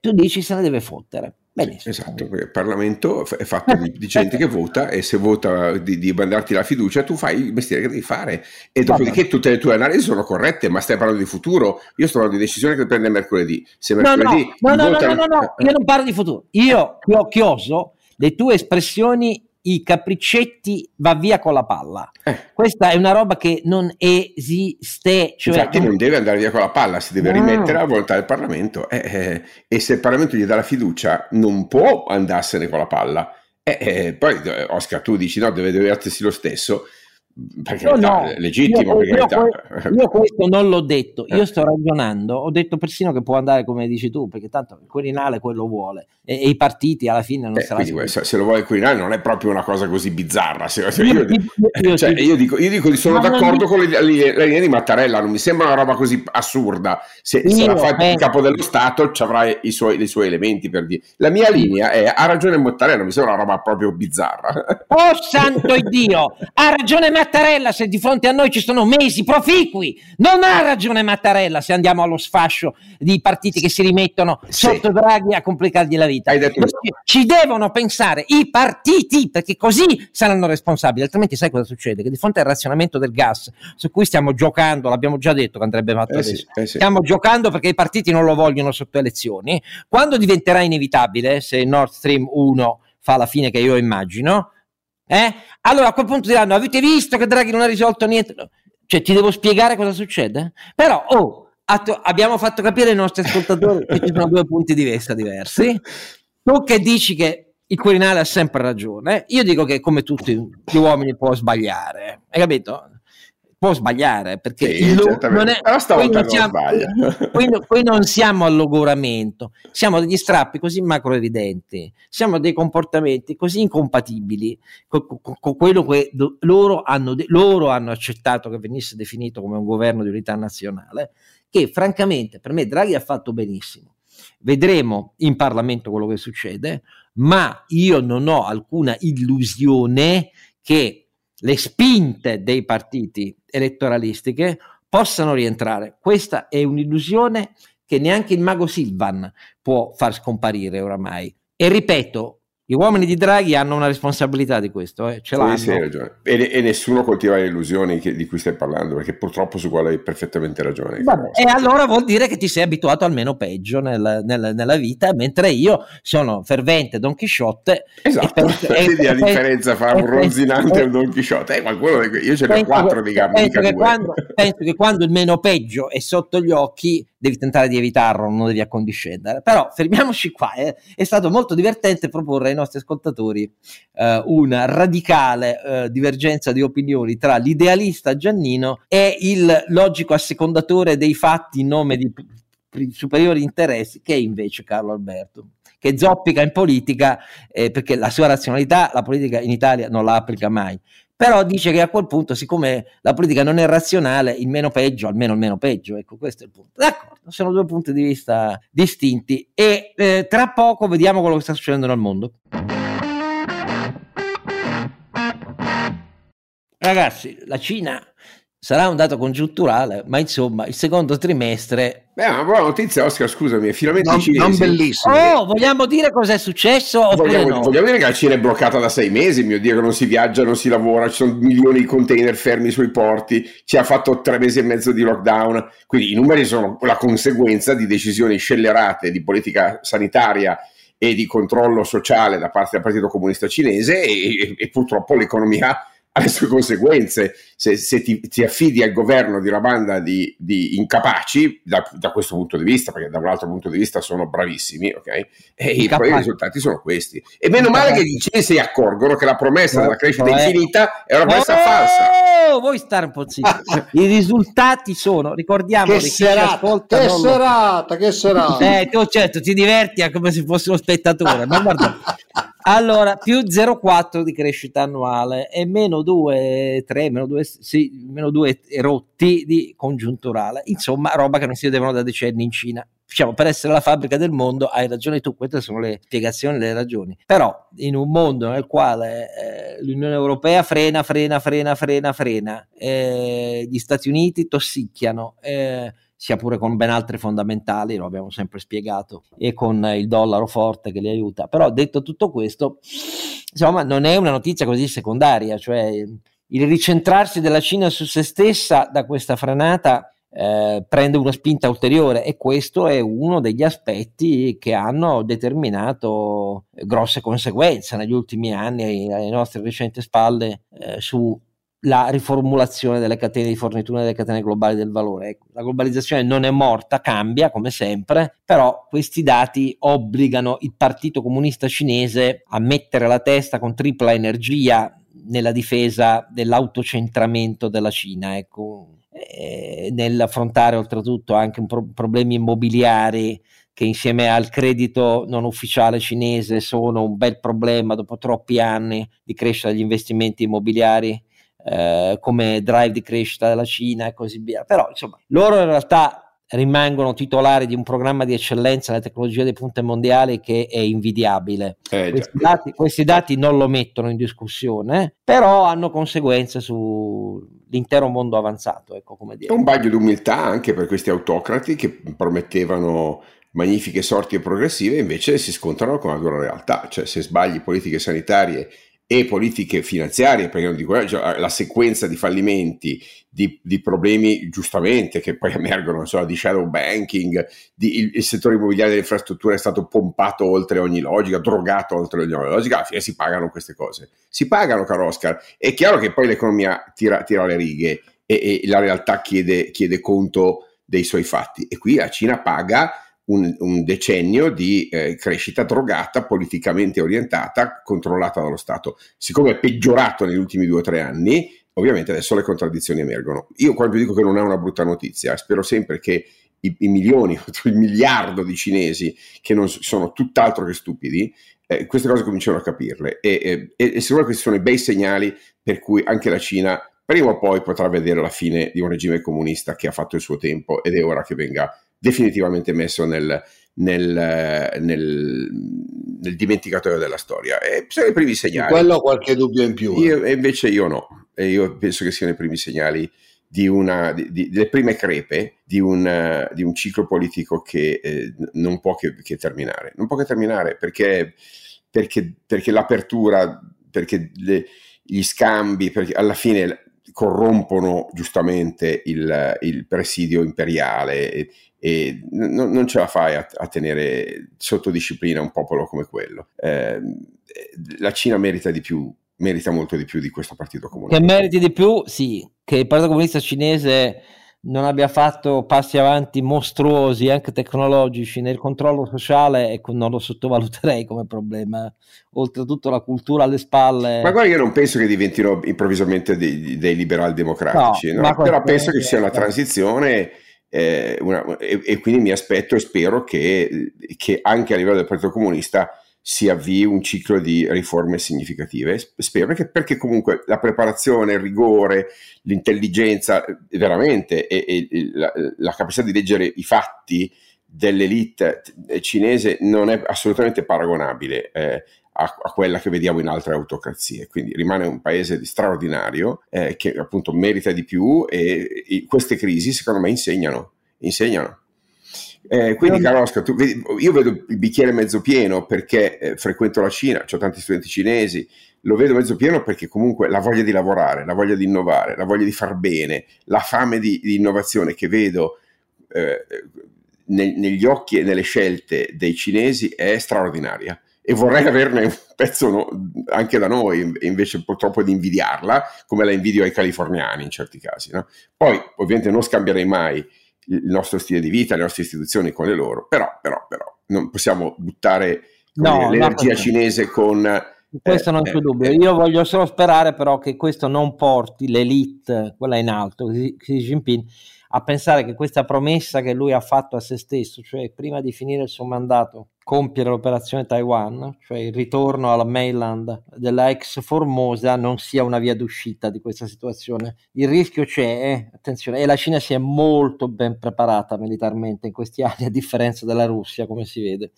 tu dici se ne deve fottere Benissimo. Esatto, il Parlamento è fatto di, di gente che vota e se vota di, di, mandarti la fiducia tu fai il mestiere che devi fare e dopodiché tutte le tue analisi sono corrette, ma stai parlando di futuro, io sto parlando di decisioni che prende mercoledì. Se mercoledì no, no, no, votano... no, no, no, no, io non parlo di futuro, io ho chioso le tue espressioni i capriccetti va via con la palla. Eh. Questa è una roba che non esiste. Cioè Infatti non... non deve andare via con la palla, si deve no. rimettere alla volontà del Parlamento. Eh, eh, e se il Parlamento gli dà la fiducia, non può andarsene con la palla. Eh, eh, poi Oscar, tu dici no, deve divertirsi lo stesso. Perché no, no, è legittimo. Io, io, io, questo non l'ho detto, io eh. sto ragionando, ho detto persino che può andare come dici tu, perché tanto il Quirinale quello vuole e, e i partiti alla fine non eh, saranno. Se, se lo vuole il Quirinale non è proprio una cosa così bizzarra. Se, se io, io, cioè, io, dico, io dico sono d'accordo con le, le, le, linee di Mattarella, non mi sembra una roba così assurda. Se, se la fa il eh. capo dello Stato ci avrà i suoi, i suoi elementi per dire. La mia linea è ha ragione Mattarella, mi sembra una roba proprio bizzarra. Oh santo Dio, ha ragione Mattarella se di fronte a noi ci sono mesi proficui. Non ha ragione Mattarella se andiamo allo sfascio di partiti che si rimettono sì. sotto Draghi a complicargli la vita. Ci devono pensare i partiti perché così saranno responsabili, altrimenti sai cosa succede? Che di fronte al razionamento del gas su cui stiamo giocando, l'abbiamo già detto che andrebbe fatto eh sì, eh sì. stiamo giocando perché i partiti non lo vogliono sotto elezioni, quando diventerà inevitabile, se Nord Stream 1 fa la fine che io immagino, eh? Allora a quel punto diranno: Avete visto che Draghi non ha risolto niente? Cioè, ti devo spiegare cosa succede? Però, oh, atto- abbiamo fatto capire ai nostri ascoltatori che ci sono due punti di vista diversi. Tu che dici che il Quirinale ha sempre ragione, io dico che come tutti gli uomini può sbagliare, hai capito? Può sbagliare perché sì, lo, non è, qui, non siamo, qui, qui, non siamo al logoramento, siamo degli strappi così macro evidenti, siamo dei comportamenti così incompatibili con, con, con quello che loro hanno, loro hanno accettato che venisse definito come un governo di unità nazionale, che francamente per me Draghi ha fatto benissimo. Vedremo in Parlamento quello che succede, ma io non ho alcuna illusione che le spinte dei partiti elettoralistiche possano rientrare. Questa è un'illusione che neanche il mago Silvan può far scomparire oramai. E ripeto, gli uomini di Draghi hanno una responsabilità di questo, eh? ce l'hanno. Sì, sì, ragione. E, e, nessuno coltiva le illusioni che, di cui stai parlando, perché purtroppo su quello hai perfettamente ragione. Vabbè, e allora vuol dire che ti sei abituato almeno peggio nel, nel, nella vita, mentre io sono fervente Don Chisciotte. Esatto, penso, vedi la differenza fra un Ronzinante e un Don Chisciotte. Eh, qualcuno, io ce ne ho quattro di gambe. Penso, che quando, penso che quando il meno peggio è sotto gli occhi devi tentare di evitarlo, non devi accondiscendere. Però fermiamoci qua, eh. è stato molto divertente proporre ai nostri ascoltatori eh, una radicale eh, divergenza di opinioni tra l'idealista Giannino e il logico assecondatore dei fatti in nome di superiori interessi, che è invece Carlo Alberto che zoppica in politica eh, perché la sua razionalità la politica in Italia non la applica mai però dice che a quel punto, siccome la politica non è razionale, il meno peggio, almeno il meno peggio, ecco, questo è il punto. D'accordo, sono due punti di vista distinti e eh, tra poco vediamo quello che sta succedendo nel mondo. Ragazzi, la Cina sarà un dato congiunturale, ma insomma, il secondo trimestre Beh, una buona notizia, Oscar, scusami, finalmente non, non bellissimo. Oh, vogliamo dire cosa è successo? Vogliamo, no? vogliamo, dire che la Cina è bloccata da sei mesi, mio Dio, che non si viaggia, non si lavora, ci sono milioni di container fermi sui porti, ci ha fatto tre mesi e mezzo di lockdown, quindi i numeri sono la conseguenza di decisioni scellerate di politica sanitaria e di controllo sociale da parte del Partito Comunista Cinese e, e, e purtroppo l'economia ha le sue conseguenze. Se, se ti, ti, affidi al governo di una banda di, di incapaci, da, da, questo punto di vista, perché da un altro punto di vista sono bravissimi, ok? E i, i risultati sono questi. E meno male che i cinesi accorgono che la promessa della crescita infinita è una promessa oh, falsa. Vuoi stare un po' zitto? I risultati sono, ricordiamo che serata, che serata, che serata. Eh, tu certo ti diverti come se fossi uno spettatore, ma guarda allora, più 0,4 di crescita annuale e meno 2,3, meno 2, sì, meno 2 rotti di congiunturale. Insomma, roba che non si vedevano da decenni in Cina. Diciamo, per essere la fabbrica del mondo, hai ragione tu, queste sono le spiegazioni, le ragioni. Però, in un mondo nel quale eh, l'Unione Europea frena, frena, frena, frena, frena, eh, gli Stati Uniti tossicchiano, eh, sia pure con ben altre fondamentali, lo abbiamo sempre spiegato, e con il dollaro forte che li aiuta. Però detto tutto questo, insomma, non è una notizia così secondaria, cioè il ricentrarsi della Cina su se stessa da questa frenata eh, prende una spinta ulteriore e questo è uno degli aspetti che hanno determinato grosse conseguenze negli ultimi anni alle nostre recenti spalle eh, su la riformulazione delle catene di fornitura delle catene globali del valore. Ecco, la globalizzazione non è morta, cambia come sempre, però questi dati obbligano il Partito Comunista Cinese a mettere la testa con tripla energia nella difesa dell'autocentramento della Cina, ecco, eh, nell'affrontare oltretutto anche pro- problemi immobiliari che insieme al credito non ufficiale cinese sono un bel problema dopo troppi anni di crescita degli investimenti immobiliari eh, come drive di crescita della Cina e così via. Però insomma, loro in realtà rimangono titolari di un programma di eccellenza nelle tecnologie di punte mondiali che è invidiabile. Eh, questi, dati, questi, dati, non lo mettono in discussione, però hanno conseguenze sull'intero mondo avanzato. Ecco, come dire. È un bagno d'umiltà anche per questi autocrati che promettevano magnifiche sorti progressive, invece si scontrano con la dura realtà, cioè se sbagli politiche sanitarie e politiche finanziarie, perché non dico, cioè, la sequenza di fallimenti, di, di, problemi giustamente che poi emergono, so, di shadow banking, di, il, il, settore immobiliare delle infrastrutture è stato pompato oltre ogni logica, drogato oltre ogni logica, alla fine si pagano queste cose. Si pagano, caro Oscar. È chiaro che poi l'economia tira, tira le righe e, e la realtà chiede, chiede conto dei suoi fatti. E qui la Cina paga un, un decennio di eh, crescita drogata, politicamente orientata, controllata dallo Stato. Siccome è peggiorato negli ultimi due o tre anni, ovviamente adesso le contraddizioni emergono. Io quando dico che non è una brutta notizia, spero sempre che i, i milioni, il miliardo di cinesi che non sono tutt'altro che stupidi, eh, queste cose cominciano a capirle e, e, e secondo me questi sono i bei segnali per cui anche la Cina prima o poi potrà vedere la fine di un regime comunista che ha fatto il suo tempo ed è ora che venga definitivamente messo nel, nel, nel, nel dimenticatoio della storia. E sono i primi segnali. Quello qualche dubbio in più. Io, e invece io no, e io penso che siano i primi segnali di una, di, di, delle prime crepe di un, di un ciclo politico che eh, non può che, che, terminare. Non può che terminare perché, perché, perché l'apertura, perché le, gli scambi, perché alla fine corrompono giustamente il, il presidio imperiale e, e n- non ce la fai a, a, tenere sotto disciplina un popolo come quello. Eh, la Cina merita di più, merita molto di più di questo partito comunista. Che meriti di più, sì, che il partito comunista cinese non abbia fatto passi avanti mostruosi anche tecnologici nel controllo sociale ecco, non lo sottovaluterei come problema oltretutto la cultura alle spalle ma guarda io non penso che diventino improvvisamente dei, dei liberal democratici no, no? però penso che sia una transizione eh, una, e, e, quindi mi aspetto e spero che, che anche a livello del Partito Comunista si avvii un ciclo di riforme significative. Spero perché, perché comunque la preparazione, il rigore, l'intelligenza, veramente, e, e la, la, capacità di leggere i fatti dell'elite cinese non è assolutamente paragonabile eh, a, a, quella che vediamo in altre autocrazie. Quindi rimane un paese di straordinario eh, che appunto merita di più e, e queste crisi secondo me insegnano. insegnano. Eh, quindi, caro Oscar, tu, io vedo il bicchiere mezzo pieno perché eh, frequento la Cina, ho tanti studenti cinesi, lo vedo mezzo pieno perché comunque la voglia di lavorare, la voglia di innovare, la voglia di far bene, la fame di, di innovazione che vedo eh, ne, negli occhi e nelle scelte dei cinesi è straordinaria e vorrei averne un pezzo no, anche da noi, invece purtroppo di invidiarla, come la invidio ai californiani in certi casi. No? Poi ovviamente non scambierei mai il nostro stile di vita, le nostre istituzioni con le loro, però, però, però non possiamo buttare no, dire, l'energia cinese con... Questo non c'è eh, dubbio. Eh, Io voglio solo sperare però che questo non porti l'elite, quella in alto, Xi Jinping, a pensare che questa promessa che lui ha fatto a se stesso, cioè prima di finire il suo mandato, compiere l'operazione Taiwan, cioè il ritorno alla mainland della ex Formosa, non sia una via d'uscita di questa situazione. Il rischio c'è, eh? attenzione, e la Cina si è molto ben preparata militarmente in questi anni, a differenza della Russia, come si vede.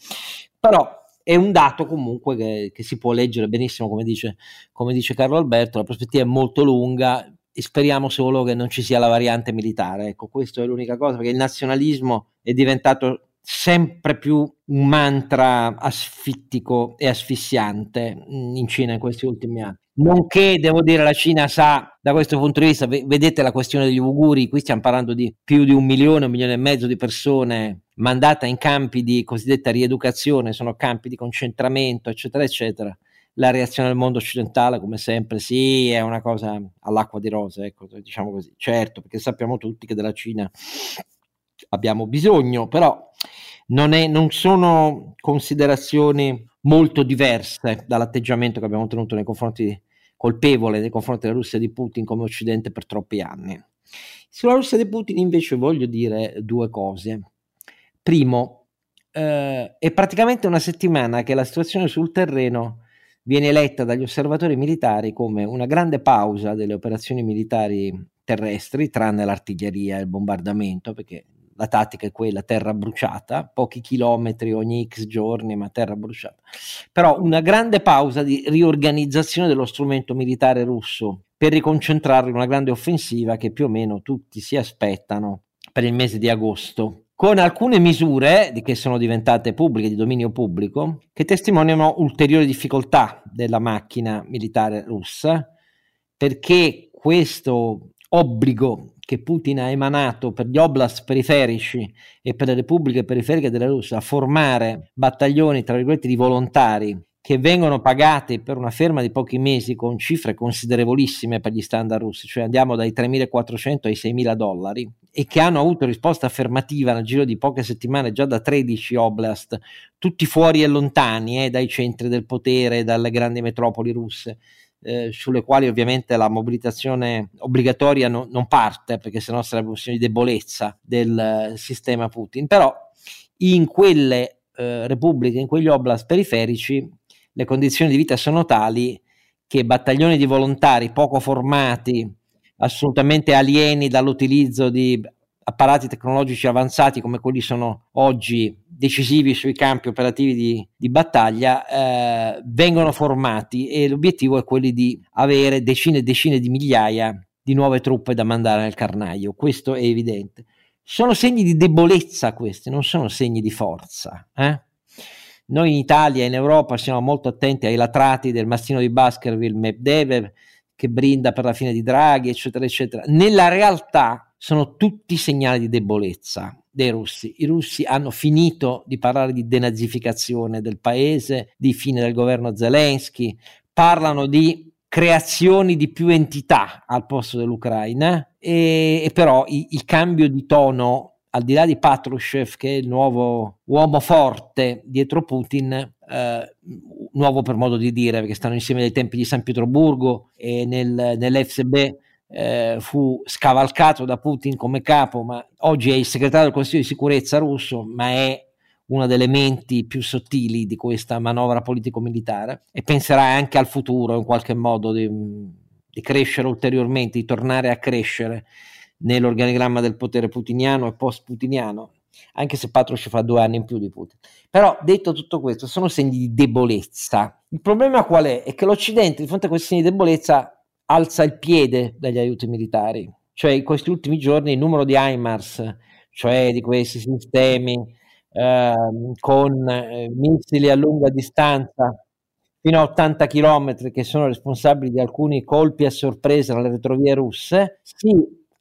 Però è un dato comunque che, che si può leggere benissimo, come dice, come dice Carlo Alberto, la prospettiva è molto lunga, e speriamo solo che non ci sia la variante militare. Ecco, questa è l'unica cosa, perché il nazionalismo è diventato sempre più un mantra asfittico e asfissiante in Cina in questi ultimi anni. Nonché, devo dire, la Cina sa da questo punto di vista, vedete la questione degli Uguri, qui stiamo parlando di più di un milione, un milione e mezzo di persone mandate in campi di cosiddetta rieducazione, sono campi di concentramento, eccetera, eccetera la reazione del mondo occidentale, come sempre, sì, è una cosa all'acqua di rose, ecco, diciamo così. Certo, perché sappiamo tutti che della Cina abbiamo bisogno, però non, è, non sono considerazioni molto diverse dall'atteggiamento che abbiamo tenuto nei confronti colpevole nei confronti della Russia di Putin come Occidente per troppi anni. Sulla Russia di Putin invece voglio dire due cose. Primo, eh, è praticamente una settimana che la situazione sul terreno viene letta dagli osservatori militari come una grande pausa delle operazioni militari terrestri, tranne l'artiglieria e il bombardamento, perché la tattica è quella, terra bruciata, pochi chilometri ogni x giorni, ma terra bruciata. Però una grande pausa di riorganizzazione dello strumento militare russo per riconcentrarlo in una grande offensiva che più o meno tutti si aspettano per il mese di agosto con alcune misure che sono diventate pubbliche, di dominio pubblico, che testimoniano ulteriori difficoltà della macchina militare russa, perché questo obbligo che Putin ha emanato per gli oblast periferici e per le repubbliche periferiche della Russia a formare battaglioni, tra virgolette, di volontari che vengono pagati per una ferma di pochi mesi con cifre considerevolissime per gli standard russi, cioè andiamo dai 3.400 ai 6.000 dollari, e che hanno avuto risposta affermativa nel giro di poche settimane già da 13 oblast, tutti fuori e lontani eh, dai centri del potere, dalle grandi metropoli russe. Eh, sulle quali ovviamente la mobilitazione obbligatoria no, non parte perché sennò sarebbe un segno di debolezza del eh, sistema Putin però in quelle eh, repubbliche, in quegli oblast periferici le condizioni di vita sono tali che battaglioni di volontari poco formati, assolutamente alieni dall'utilizzo di apparati tecnologici avanzati come quelli sono oggi decisivi sui campi operativi di, di battaglia, eh, vengono formati e l'obiettivo è quello di avere decine e decine di migliaia di nuove truppe da mandare nel carnaio. Questo è evidente. Sono segni di debolezza questi, non sono segni di forza. Eh? Noi in Italia e in Europa siamo molto attenti ai latrati del mastino di Baskerville, Medvedev, che brinda per la fine di Draghi, eccetera, eccetera. Nella realtà sono tutti segnali di debolezza dei russi. I russi hanno finito di parlare di denazificazione del paese, di fine del governo Zelensky, parlano di creazioni di più entità al posto dell'Ucraina e, e però il, il cambio di tono al di là di Patrushev, che è il nuovo uomo forte dietro Putin, eh, nuovo per modo di dire, perché stanno insieme dai tempi di San Pietroburgo e nel, nell'FSB eh, fu scavalcato da Putin come capo, ma oggi è il segretario del Consiglio di sicurezza russo, ma è una delle menti più sottili di questa manovra politico-militare e penserà anche al futuro in qualche modo di, di crescere ulteriormente, di tornare a crescere nell'organigramma del potere putiniano e post-putiniano, anche se Patrushev fa due anni in più di Putin. Però detto tutto questo, sono segni di debolezza. Il problema qual è? È che l'Occidente di fronte a questi segni di debolezza alza il piede dagli aiuti militari. Cioè in questi ultimi giorni il numero di HIMARS, cioè di questi sistemi eh, con eh, missili a lunga distanza fino a 80 km che sono responsabili di alcuni colpi a sorpresa nelle retrovie russe, si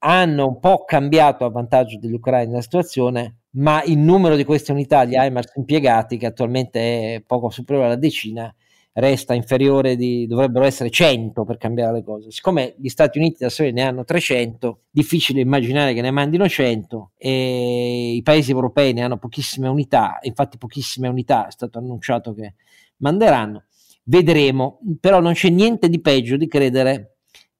hanno un po' cambiato a vantaggio degli ucraini la situazione, ma il numero di queste unità di HIMARS impiegati, che attualmente è poco superiore alla decina, resta inferiore di, dovrebbero essere 100 per cambiare le cose. Siccome gli Stati Uniti da soli ne hanno 300, difficile immaginare che ne mandino 100 e i paesi europei ne hanno pochissime unità, infatti pochissime unità è stato annunciato che manderanno. Vedremo, però non c'è niente di peggio di credere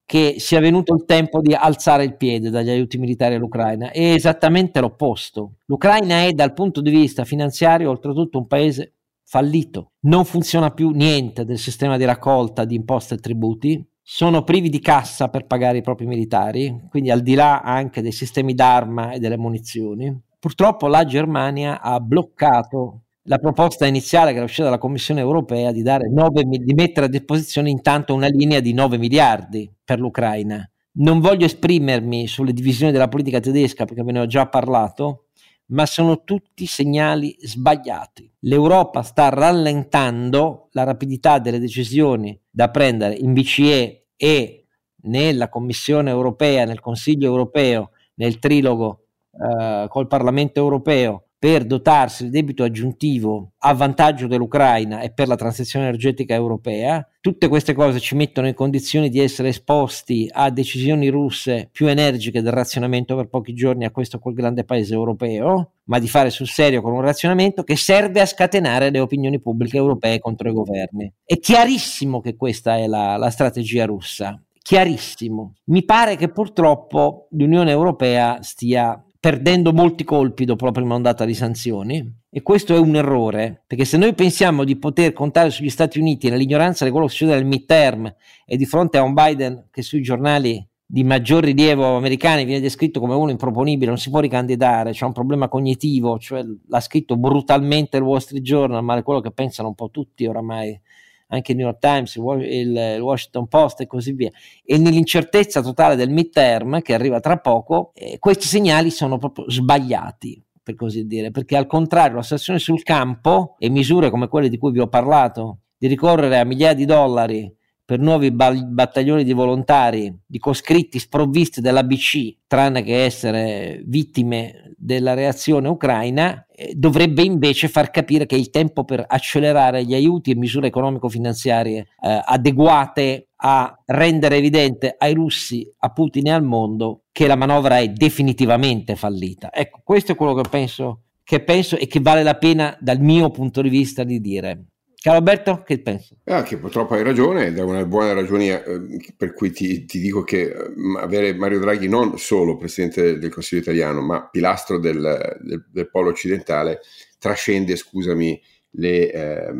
che sia venuto il tempo di alzare il piede dagli aiuti militari all'Ucraina. È esattamente l'opposto. L'Ucraina è dal punto di vista finanziario oltretutto un paese fallito. Non funziona più niente del sistema di raccolta di imposte e tributi. Sono privi di cassa per pagare i propri militari, quindi al di là anche dei sistemi d'arma e delle munizioni. Purtroppo la Germania ha bloccato la proposta iniziale che era uscita dalla Commissione europea di, 9, di mettere a disposizione intanto una linea di 9 miliardi per l'Ucraina. Non voglio esprimermi sulle divisioni della politica tedesca perché ve ne ho già parlato, ma sono tutti segnali sbagliati. L'Europa sta rallentando la rapidità delle decisioni da prendere in BCE e nella Commissione europea, nel Consiglio europeo, nel trilogo eh, col Parlamento europeo per dotarsi del debito aggiuntivo a vantaggio dell'Ucraina e per la transizione energetica europea. Tutte queste cose ci mettono in condizioni di essere esposti a decisioni russe più energiche del razionamento per pochi giorni a questo quel grande paese europeo, ma di fare sul serio con un razionamento che serve a scatenare le opinioni pubbliche europee contro i governi. È chiarissimo che questa è la, la strategia russa chiarissimo. Mi pare che purtroppo l'Unione Europea stia perdendo molti colpi dopo la prima ondata di sanzioni. E questo è un errore, perché se noi pensiamo di poter contare sugli Stati Uniti nell'ignoranza di quello che succede nel midterm e di fronte a un Biden che sui giornali di maggior rilievo americani viene descritto come uno improponibile, non si può ricandidare, c'è un problema cognitivo, cioè l'ha scritto brutalmente il Wall Street Journal, ma è quello che pensano un po' tutti oramai anche il New York Times, il, Washington Post e così via, e nell'incertezza totale del midterm che arriva tra poco, eh, questi segnali sono proprio sbagliati per così dire, perché al contrario la situazione sul campo e misure come quelle di cui vi ho parlato, di ricorrere a migliaia di dollari per nuovi battaglioni di volontari, di coscritti sprovvisti dall'ABC, tranne che essere vittime della reazione ucraina, eh, dovrebbe invece far capire che è il tempo per accelerare gli aiuti e misure economico-finanziarie eh, adeguate a rendere evidente ai russi, a Putin e al mondo che la manovra è definitivamente fallita. Ecco, questo è quello che penso, che penso e che vale la pena dal mio punto di vista di dire. Ciao Alberto, che pensi? Ah, che purtroppo hai ragione ed è una buona ragione eh, per cui ti, ti dico che eh, avere Mario Draghi non solo Presidente del Consiglio italiano, ma pilastro del, del, del polo occidentale, trascende, scusami, le, eh,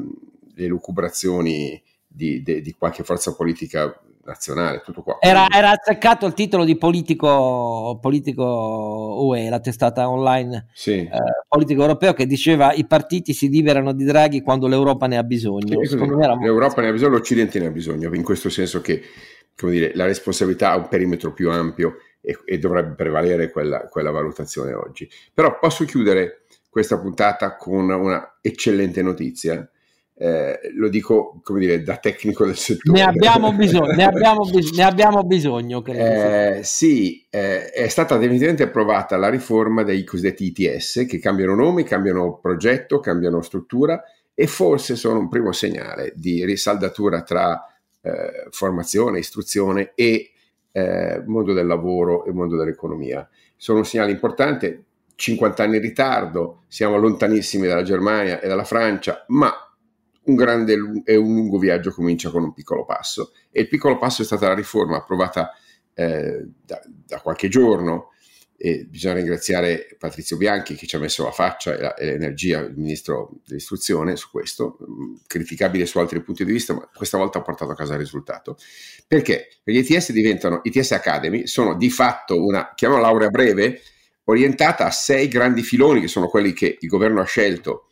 le lucubrazioni di, di, di, qualche forza politica nazionale, tutto qua. Era, era azzeccato il titolo di politico, politico UE, la testata online sì. eh, politico europeo, che diceva i partiti si liberano di Draghi quando l'Europa ne ha bisogno. Sì, L'Europa ne ha bisogno, l'Occidente ne ha bisogno, in questo senso che dire, la responsabilità ha un perimetro più ampio e, e dovrebbe prevalere quella, quella valutazione oggi. Però posso chiudere questa puntata con una eccellente notizia eh, lo dico come dire da tecnico del settore. Ne abbiamo bisogno, ne abbiamo, bis- ne abbiamo bisogno. Eh, sì, eh, è stata definitivamente approvata la riforma dei cosiddetti ITS che cambiano nome, cambiano progetto, cambiano struttura e forse sono un primo segnale di risaldatura tra eh, formazione, istruzione e eh, mondo del lavoro e mondo dell'economia. Sono un segnale importante. 50 anni in ritardo, siamo lontanissimi dalla Germania e dalla Francia, ma un grande e un lungo viaggio comincia con un piccolo passo e il piccolo passo è stata la riforma approvata eh, da, da, qualche giorno e bisogna ringraziare Patrizio Bianchi che ci ha messo la faccia e, la, e l'energia, il ministro dell'istruzione su questo, mm, criticabile su altri punti di vista, ma questa volta ha portato a casa il risultato. Perché? Perché gli ITS diventano, ITS Academy sono di fatto una, chiamiamola laurea breve, orientata a sei grandi filoni che sono quelli che il governo ha scelto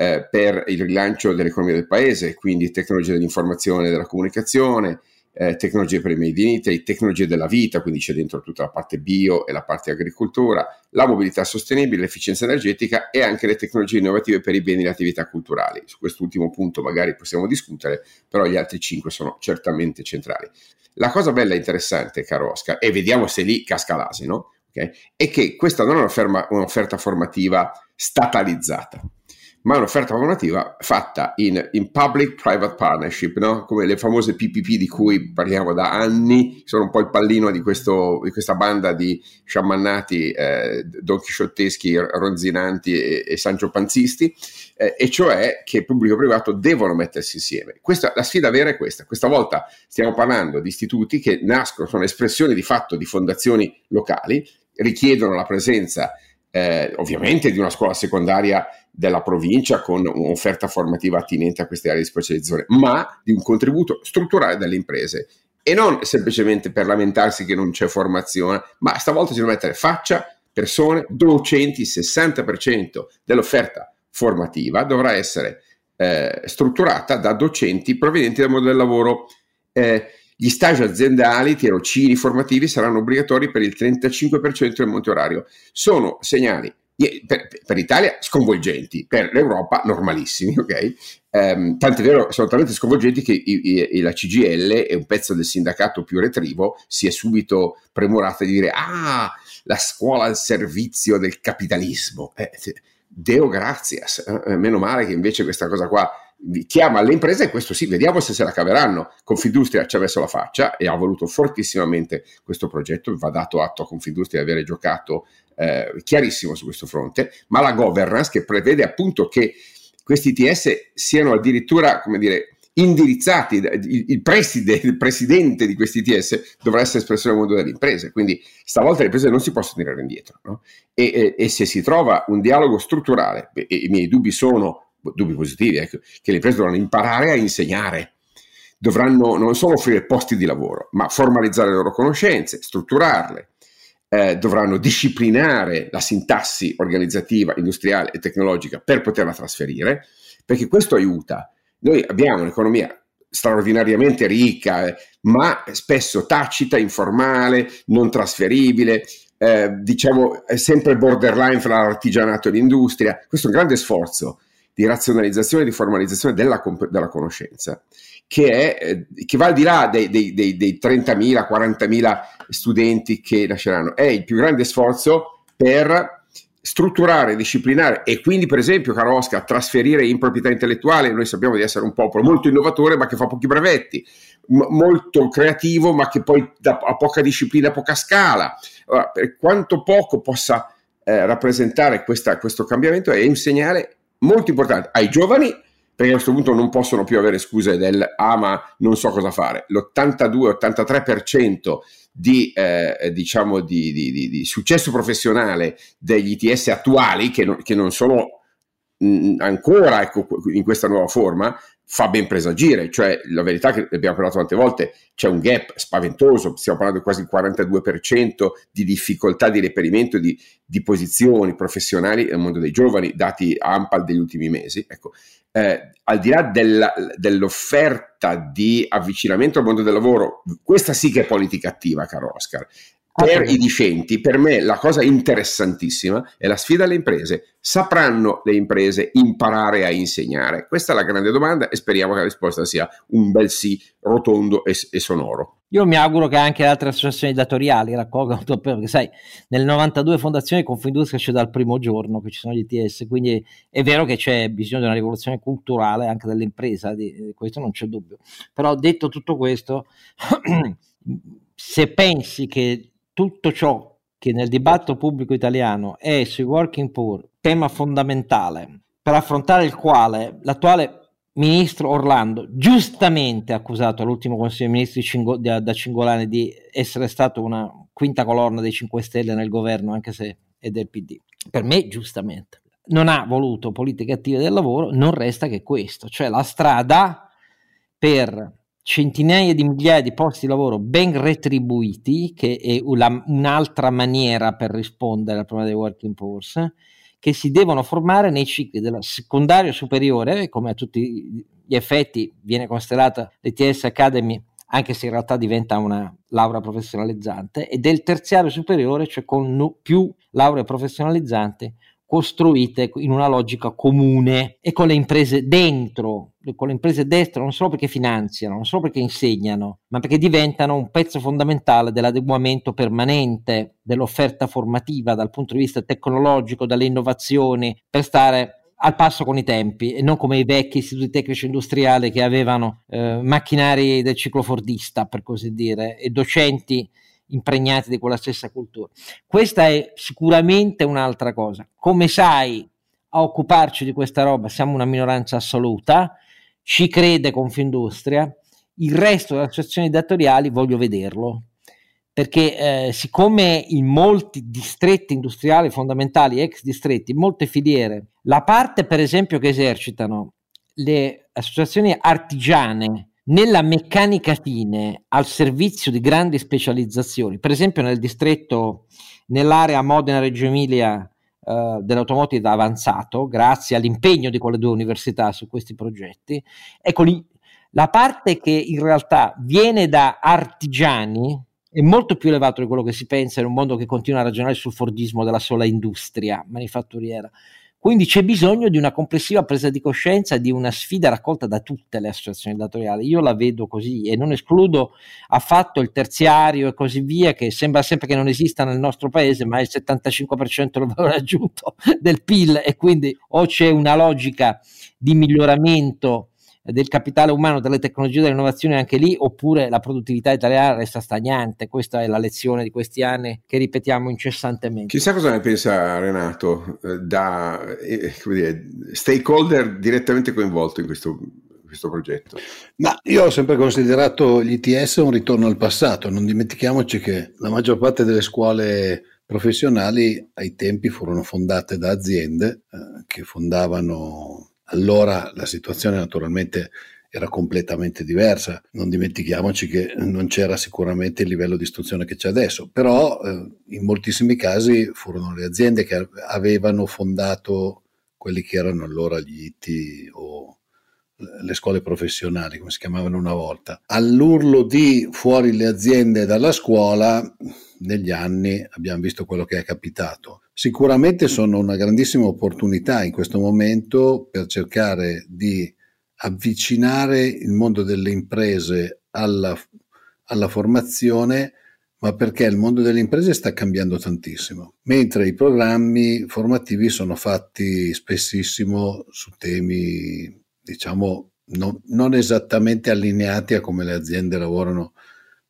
eh, per il rilancio dell'economia del paese, quindi tecnologie dell'informazione e della comunicazione, eh, tecnologie per i made in Italy, tecnologie della vita, quindi c'è dentro tutta la parte bio e la parte agricoltura, la mobilità sostenibile, l'efficienza energetica e anche le tecnologie innovative per i beni e le attività culturali. Su quest'ultimo punto magari possiamo discutere, però gli altri cinque sono certamente centrali. La cosa bella e interessante, caro Oscar, e vediamo se lì casca l'asino, okay, è che questa non è un'offerta, un'offerta formativa statalizzata ma è un'offerta formativa fatta in, in public-private partnership, no? come le famose PPP di cui parliamo da anni, sono un po' il pallino di, questo, di questa banda di sciamannati eh, donchisciotteschi, ronzinanti e, e Sancio Panzisti, eh, e cioè che pubblico e privato devono mettersi insieme. Questa, la sfida vera è questa, questa volta stiamo parlando di istituti che nascono, sono espressioni di fatto di fondazioni locali, richiedono la presenza eh, ovviamente di una scuola secondaria della provincia con un'offerta formativa attinente a queste aree di specializzazione, ma di un contributo strutturale delle imprese e non semplicemente per lamentarsi che non c'è formazione, ma stavolta si deve mettere faccia, persone, docenti, il 60% dell'offerta formativa dovrà essere eh, strutturata da docenti provenienti dal mondo del lavoro. Eh, gli stage aziendali, tirocini formativi saranno obbligatori per il 35% del monte orario. Sono segnali per, per l'Italia sconvolgenti, per l'Europa normalissimi, ok? Um, tant'è vero, sono talmente sconvolgenti che i, i, la CGL e un pezzo del sindacato più retrivo si è subito premurata di dire ah, la scuola al servizio del capitalismo. Eh, Deo grazias, eh, meno male che invece questa cosa qua chiama le imprese e questo sì, vediamo se se la caveranno. Confindustria ci ha messo la faccia e ha voluto fortissimamente questo progetto, va dato atto a Confindustria di avere giocato eh, chiarissimo su questo fronte, ma la governance che prevede appunto che questi ITS siano addirittura, come dire, indirizzati, il, il, preside, il presidente di questi ITS dovrà essere espressione del mondo delle imprese, quindi stavolta le imprese non si possono tirare indietro no? e, e, e, se si trova un dialogo strutturale, e, i miei dubbi sono dubbi positivi, ecco, che le imprese dovranno imparare a insegnare, dovranno non solo offrire posti di lavoro, ma formalizzare le loro conoscenze, strutturarle, eh, dovranno disciplinare la sintassi organizzativa, industriale e tecnologica per poterla trasferire, perché questo aiuta. Noi abbiamo un'economia straordinariamente ricca, eh, ma spesso tacita, informale, non trasferibile, eh, diciamo sempre borderline fra l'artigianato e l'industria. Questo è un grande sforzo di razionalizzazione e di formalizzazione della, della conoscenza, che, è, eh, che, va al di là dei, dei, dei, dei 30.000, 40.000 studenti che nasceranno. È il più grande sforzo per strutturare, disciplinare e quindi per esempio, caro Oscar, trasferire in proprietà intellettuale, noi sappiamo di essere un popolo molto innovatore ma che fa pochi brevetti, molto creativo ma che poi ha poca disciplina, a poca scala. Allora, per quanto poco possa eh, rappresentare questa, questo cambiamento è un segnale molto importante ai giovani perché a questo punto non possono più avere scuse del ah ma non so cosa fare. L'82-83% di, eh, diciamo di, di, di, successo professionale degli ITS attuali, che, no, che non sono mh, ancora ecco, in questa nuova forma, fa ben presagire, cioè la verità che abbiamo parlato tante volte, c'è un gap spaventoso, stiamo parlando di quasi il 42% di difficoltà di reperimento di, di, posizioni professionali nel mondo dei giovani, dati AMPAL degli ultimi mesi. Ecco, eh, al di là della, dell'offerta di avvicinamento al mondo del lavoro, questa sì che è politica attiva, caro Oscar, per i discenti, per me la cosa interessantissima è la sfida alle imprese. Sapranno le imprese imparare a insegnare? Questa è la grande domanda e speriamo che la risposta sia un bel sì rotondo e, e sonoro. Io mi auguro che anche altre associazioni datoriali raccolgano, perché sai, nel 92 Fondazione Confindustria c'è dal primo giorno che ci sono gli ITS, quindi è vero che c'è bisogno di una rivoluzione culturale anche dell'impresa, di, questo non c'è dubbio. Però detto tutto questo, se pensi che tutto ciò che nel dibattito pubblico italiano è sui working poor, tema fondamentale, per affrontare il quale l'attuale ministro Orlando giustamente accusato l'ultimo Consiglio dei Ministri Cingo, da, da Cingolani di essere stato una quinta colonna dei 5 Stelle nel governo, anche se è del PD. Per me, giustamente. Non ha voluto politiche attive del lavoro, non resta che questo, cioè la strada per centinaia di migliaia di posti di lavoro ben retribuiti, che è una, un'altra maniera per rispondere al problema dei working poor, che si devono formare nei cicli della secondaria superiore, come a tutti gli effetti viene considerata l'ETS Academy, anche se in realtà diventa una laurea professionalizzante, e del terziario superiore, cioè con più lauree professionalizzanti, costruite in una logica comune e con le imprese dentro, con le imprese dentro non solo perché finanziano, non solo perché insegnano, ma perché diventano un pezzo fondamentale dell'adeguamento permanente dell'offerta formativa dal punto di vista tecnologico, dalle innovazioni, per stare al passo con i tempi e non come i vecchi istituti tecnici industriali che avevano eh, macchinari del ciclo fordista, per così dire, e docenti impregnati di quella stessa cultura. Questa è sicuramente un'altra cosa. Come sai, a occuparci di questa roba siamo una minoranza assoluta, ci crede Confindustria, il resto delle associazioni datoriali voglio vederlo, perché eh, siccome in molti distretti industriali fondamentali, ex distretti, in molte filiere, la parte per esempio che esercitano le associazioni artigiane nella meccanica fine al servizio di grandi specializzazioni, per esempio nel distretto, nell'area Modena-Reggio Emilia eh, dell'automotive avanzato, grazie all'impegno di quelle due università su questi progetti, ecco lì, la parte che in realtà viene da artigiani è molto più elevato di quello che si pensa in un mondo che continua a ragionare sul fordismo della sola industria manifatturiera Quindi c'è bisogno di una complessiva presa di coscienza, di una sfida raccolta da tutte le associazioni datoriali. Io la vedo così e non escludo affatto il terziario e così via, che sembra sempre che non esista nel nostro paese, ma è il 75% del valore aggiunto del PIL e quindi o c'è una logica di miglioramento del capitale umano, delle tecnologie, dell'innovazione anche lì, oppure la produttività italiana resta stagnante. Questa è la lezione di questi anni che ripetiamo incessantemente. Chissà cosa ne pensa Renato, eh, da eh, dire, stakeholder direttamente coinvolto in questo, questo progetto? Ma io ho sempre considerato gli ITS un ritorno al passato. Non dimentichiamoci che la maggior parte delle scuole professionali ai tempi furono fondate da aziende eh, che fondavano allora la situazione naturalmente era completamente diversa. Non dimentichiamoci che non c'era sicuramente il livello di istruzione che c'è adesso, però eh, in moltissimi casi furono le aziende che avevano fondato quelli che erano allora gli IT o le scuole professionali, come si chiamavano una volta. All'urlo di fuori le aziende dalla scuola, negli anni abbiamo visto quello che è capitato. Sicuramente sono una grandissima opportunità in questo momento per cercare di avvicinare il mondo delle imprese alla, alla formazione, ma perché il mondo delle imprese sta cambiando tantissimo, mentre i programmi formativi sono fatti spessissimo su temi, diciamo, non, non esattamente allineati a come le aziende lavorano,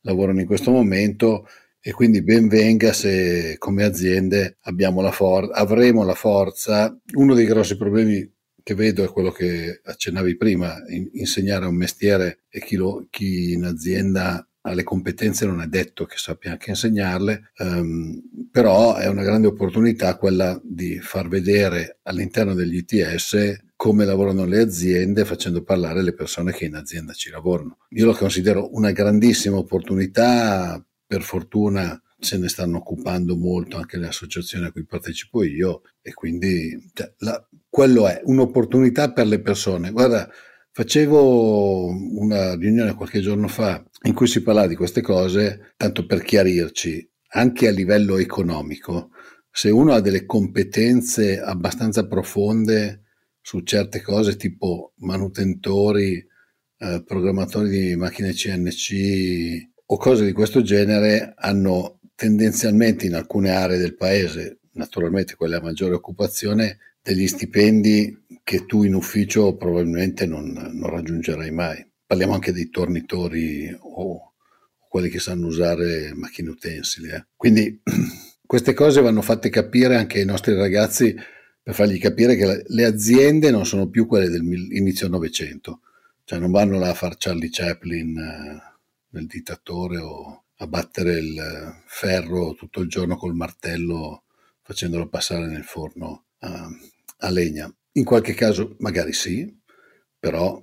lavorano in questo momento e quindi ben venga se come aziende la for- avremo la forza. Uno dei grossi problemi che vedo è quello che accennavi prima, in- insegnare un mestiere e chi, lo, chi, in azienda ha le competenze non è detto che sappia anche insegnarle, um, però è una grande opportunità quella di far vedere all'interno degli ITS come lavorano le aziende facendo parlare le persone che in azienda ci lavorano. Io lo considero una grandissima opportunità per fortuna se ne stanno occupando molto anche le associazioni a cui partecipo io e quindi cioè, la, quello è un'opportunità per le persone. Guarda, facevo una riunione qualche giorno fa in cui si parlava di queste cose, tanto per chiarirci, anche a livello economico, se uno ha delle competenze abbastanza profonde su certe cose tipo manutentori, eh, programmatori di macchine CNC, o cose di questo genere hanno tendenzialmente in alcune aree del paese, naturalmente quelle a maggiore occupazione, degli stipendi che tu in ufficio probabilmente non, non raggiungerai mai. Parliamo anche dei tornitori o quelli che sanno usare macchine utensili. Eh. Quindi queste cose vanno fatte capire anche ai nostri ragazzi per fargli capire che le aziende non sono più quelle dell'inizio Novecento, cioè non vanno là a fare Charlie Chaplin eh, del dittatore o a battere il ferro tutto il giorno col martello facendolo passare nel forno a, a legna. In qualche caso magari sì, però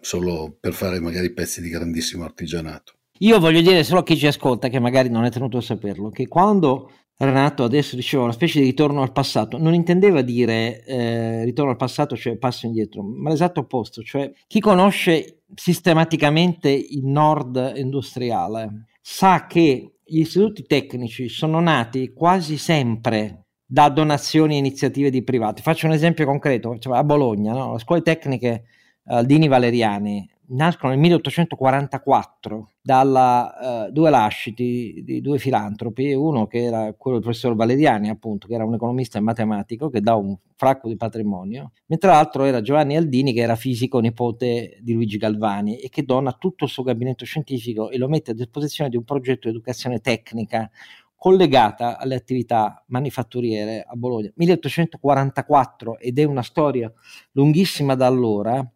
solo per fare magari pezzi di grandissimo artigianato. Io voglio dire solo a chi ci ascolta, che magari non è tenuto a saperlo, che quando Renato adesso diceva una specie di ritorno al passato, non intendeva dire eh, ritorno al passato, cioè passo indietro, ma l'esatto opposto, cioè chi conosce sistematicamente il nord industriale sa che gli istituti tecnici sono nati quasi sempre da donazioni e iniziative di privati. Faccio un esempio concreto, cioè a Bologna, no? le scuole tecniche uh, Dini Valeriani nascono nel 1844 da uh, due lasciti di due filantropi, uno che era quello del professor Valeriani, appunto, che era un economista e matematico che dà un fracco di patrimonio, mentre l'altro era Giovanni Aldini, che era fisico nipote di Luigi Galvani e che dona tutto il suo gabinetto scientifico e lo mette a disposizione di un progetto di educazione tecnica collegata alle attività manifatturiere a Bologna. 1844 ed è una storia lunghissima da allora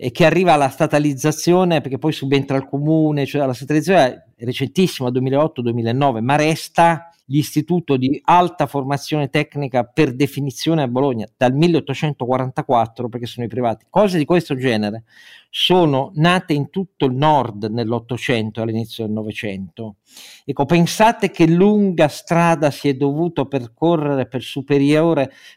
e che arriva alla statalizzazione perché poi subentra il comune, cioè la statalizzazione è recentissima, 2008-2009, ma resta l'istituto di alta formazione tecnica per definizione a Bologna dal 1844 perché sono i privati. Cose di questo genere sono nate in tutto il nord nell'Ottocento all'inizio del Novecento. Ecco, pensate che lunga strada si è dovuto percorrere per,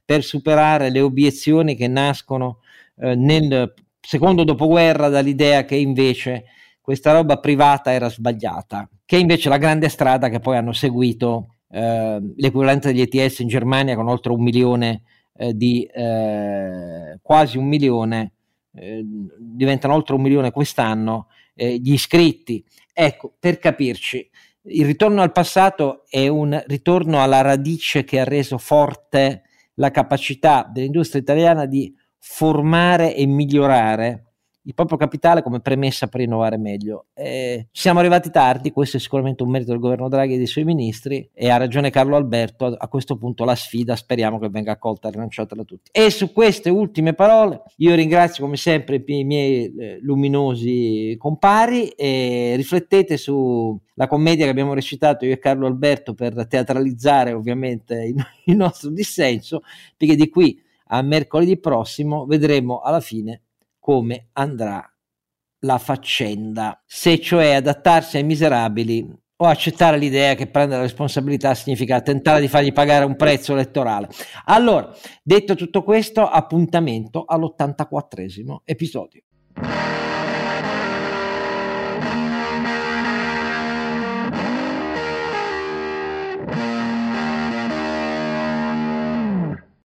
per superare le obiezioni che nascono eh, nel secondo dopoguerra dall'idea che invece questa roba privata era sbagliata, che è invece la grande strada che poi hanno seguito eh, l'equivalente degli ETS in Germania con oltre un milione eh, di eh, quasi un milione, eh, diventano oltre un milione quest'anno eh, gli iscritti. Ecco, per capirci, il ritorno al passato è un ritorno alla radice che ha reso forte la capacità dell'industria italiana di formare e migliorare il proprio capitale come premessa per innovare meglio. Eh, siamo arrivati tardi, questo è sicuramente un merito del governo Draghi e dei suoi ministri e ha ragione Carlo Alberto, a questo punto la sfida speriamo che venga accolta e rilanciata da tutti. E su queste ultime parole io ringrazio come sempre i miei eh, luminosi compari e riflettete sulla commedia che abbiamo recitato io e Carlo Alberto per teatralizzare ovviamente il, il nostro dissenso, perché di qui a mercoledì prossimo vedremo alla fine come andrà la faccenda, se cioè adattarsi ai miserabili o accettare l'idea che prendere la responsabilità significa tentare di fargli pagare un prezzo elettorale. Allora, detto tutto questo, appuntamento all'84 episodio.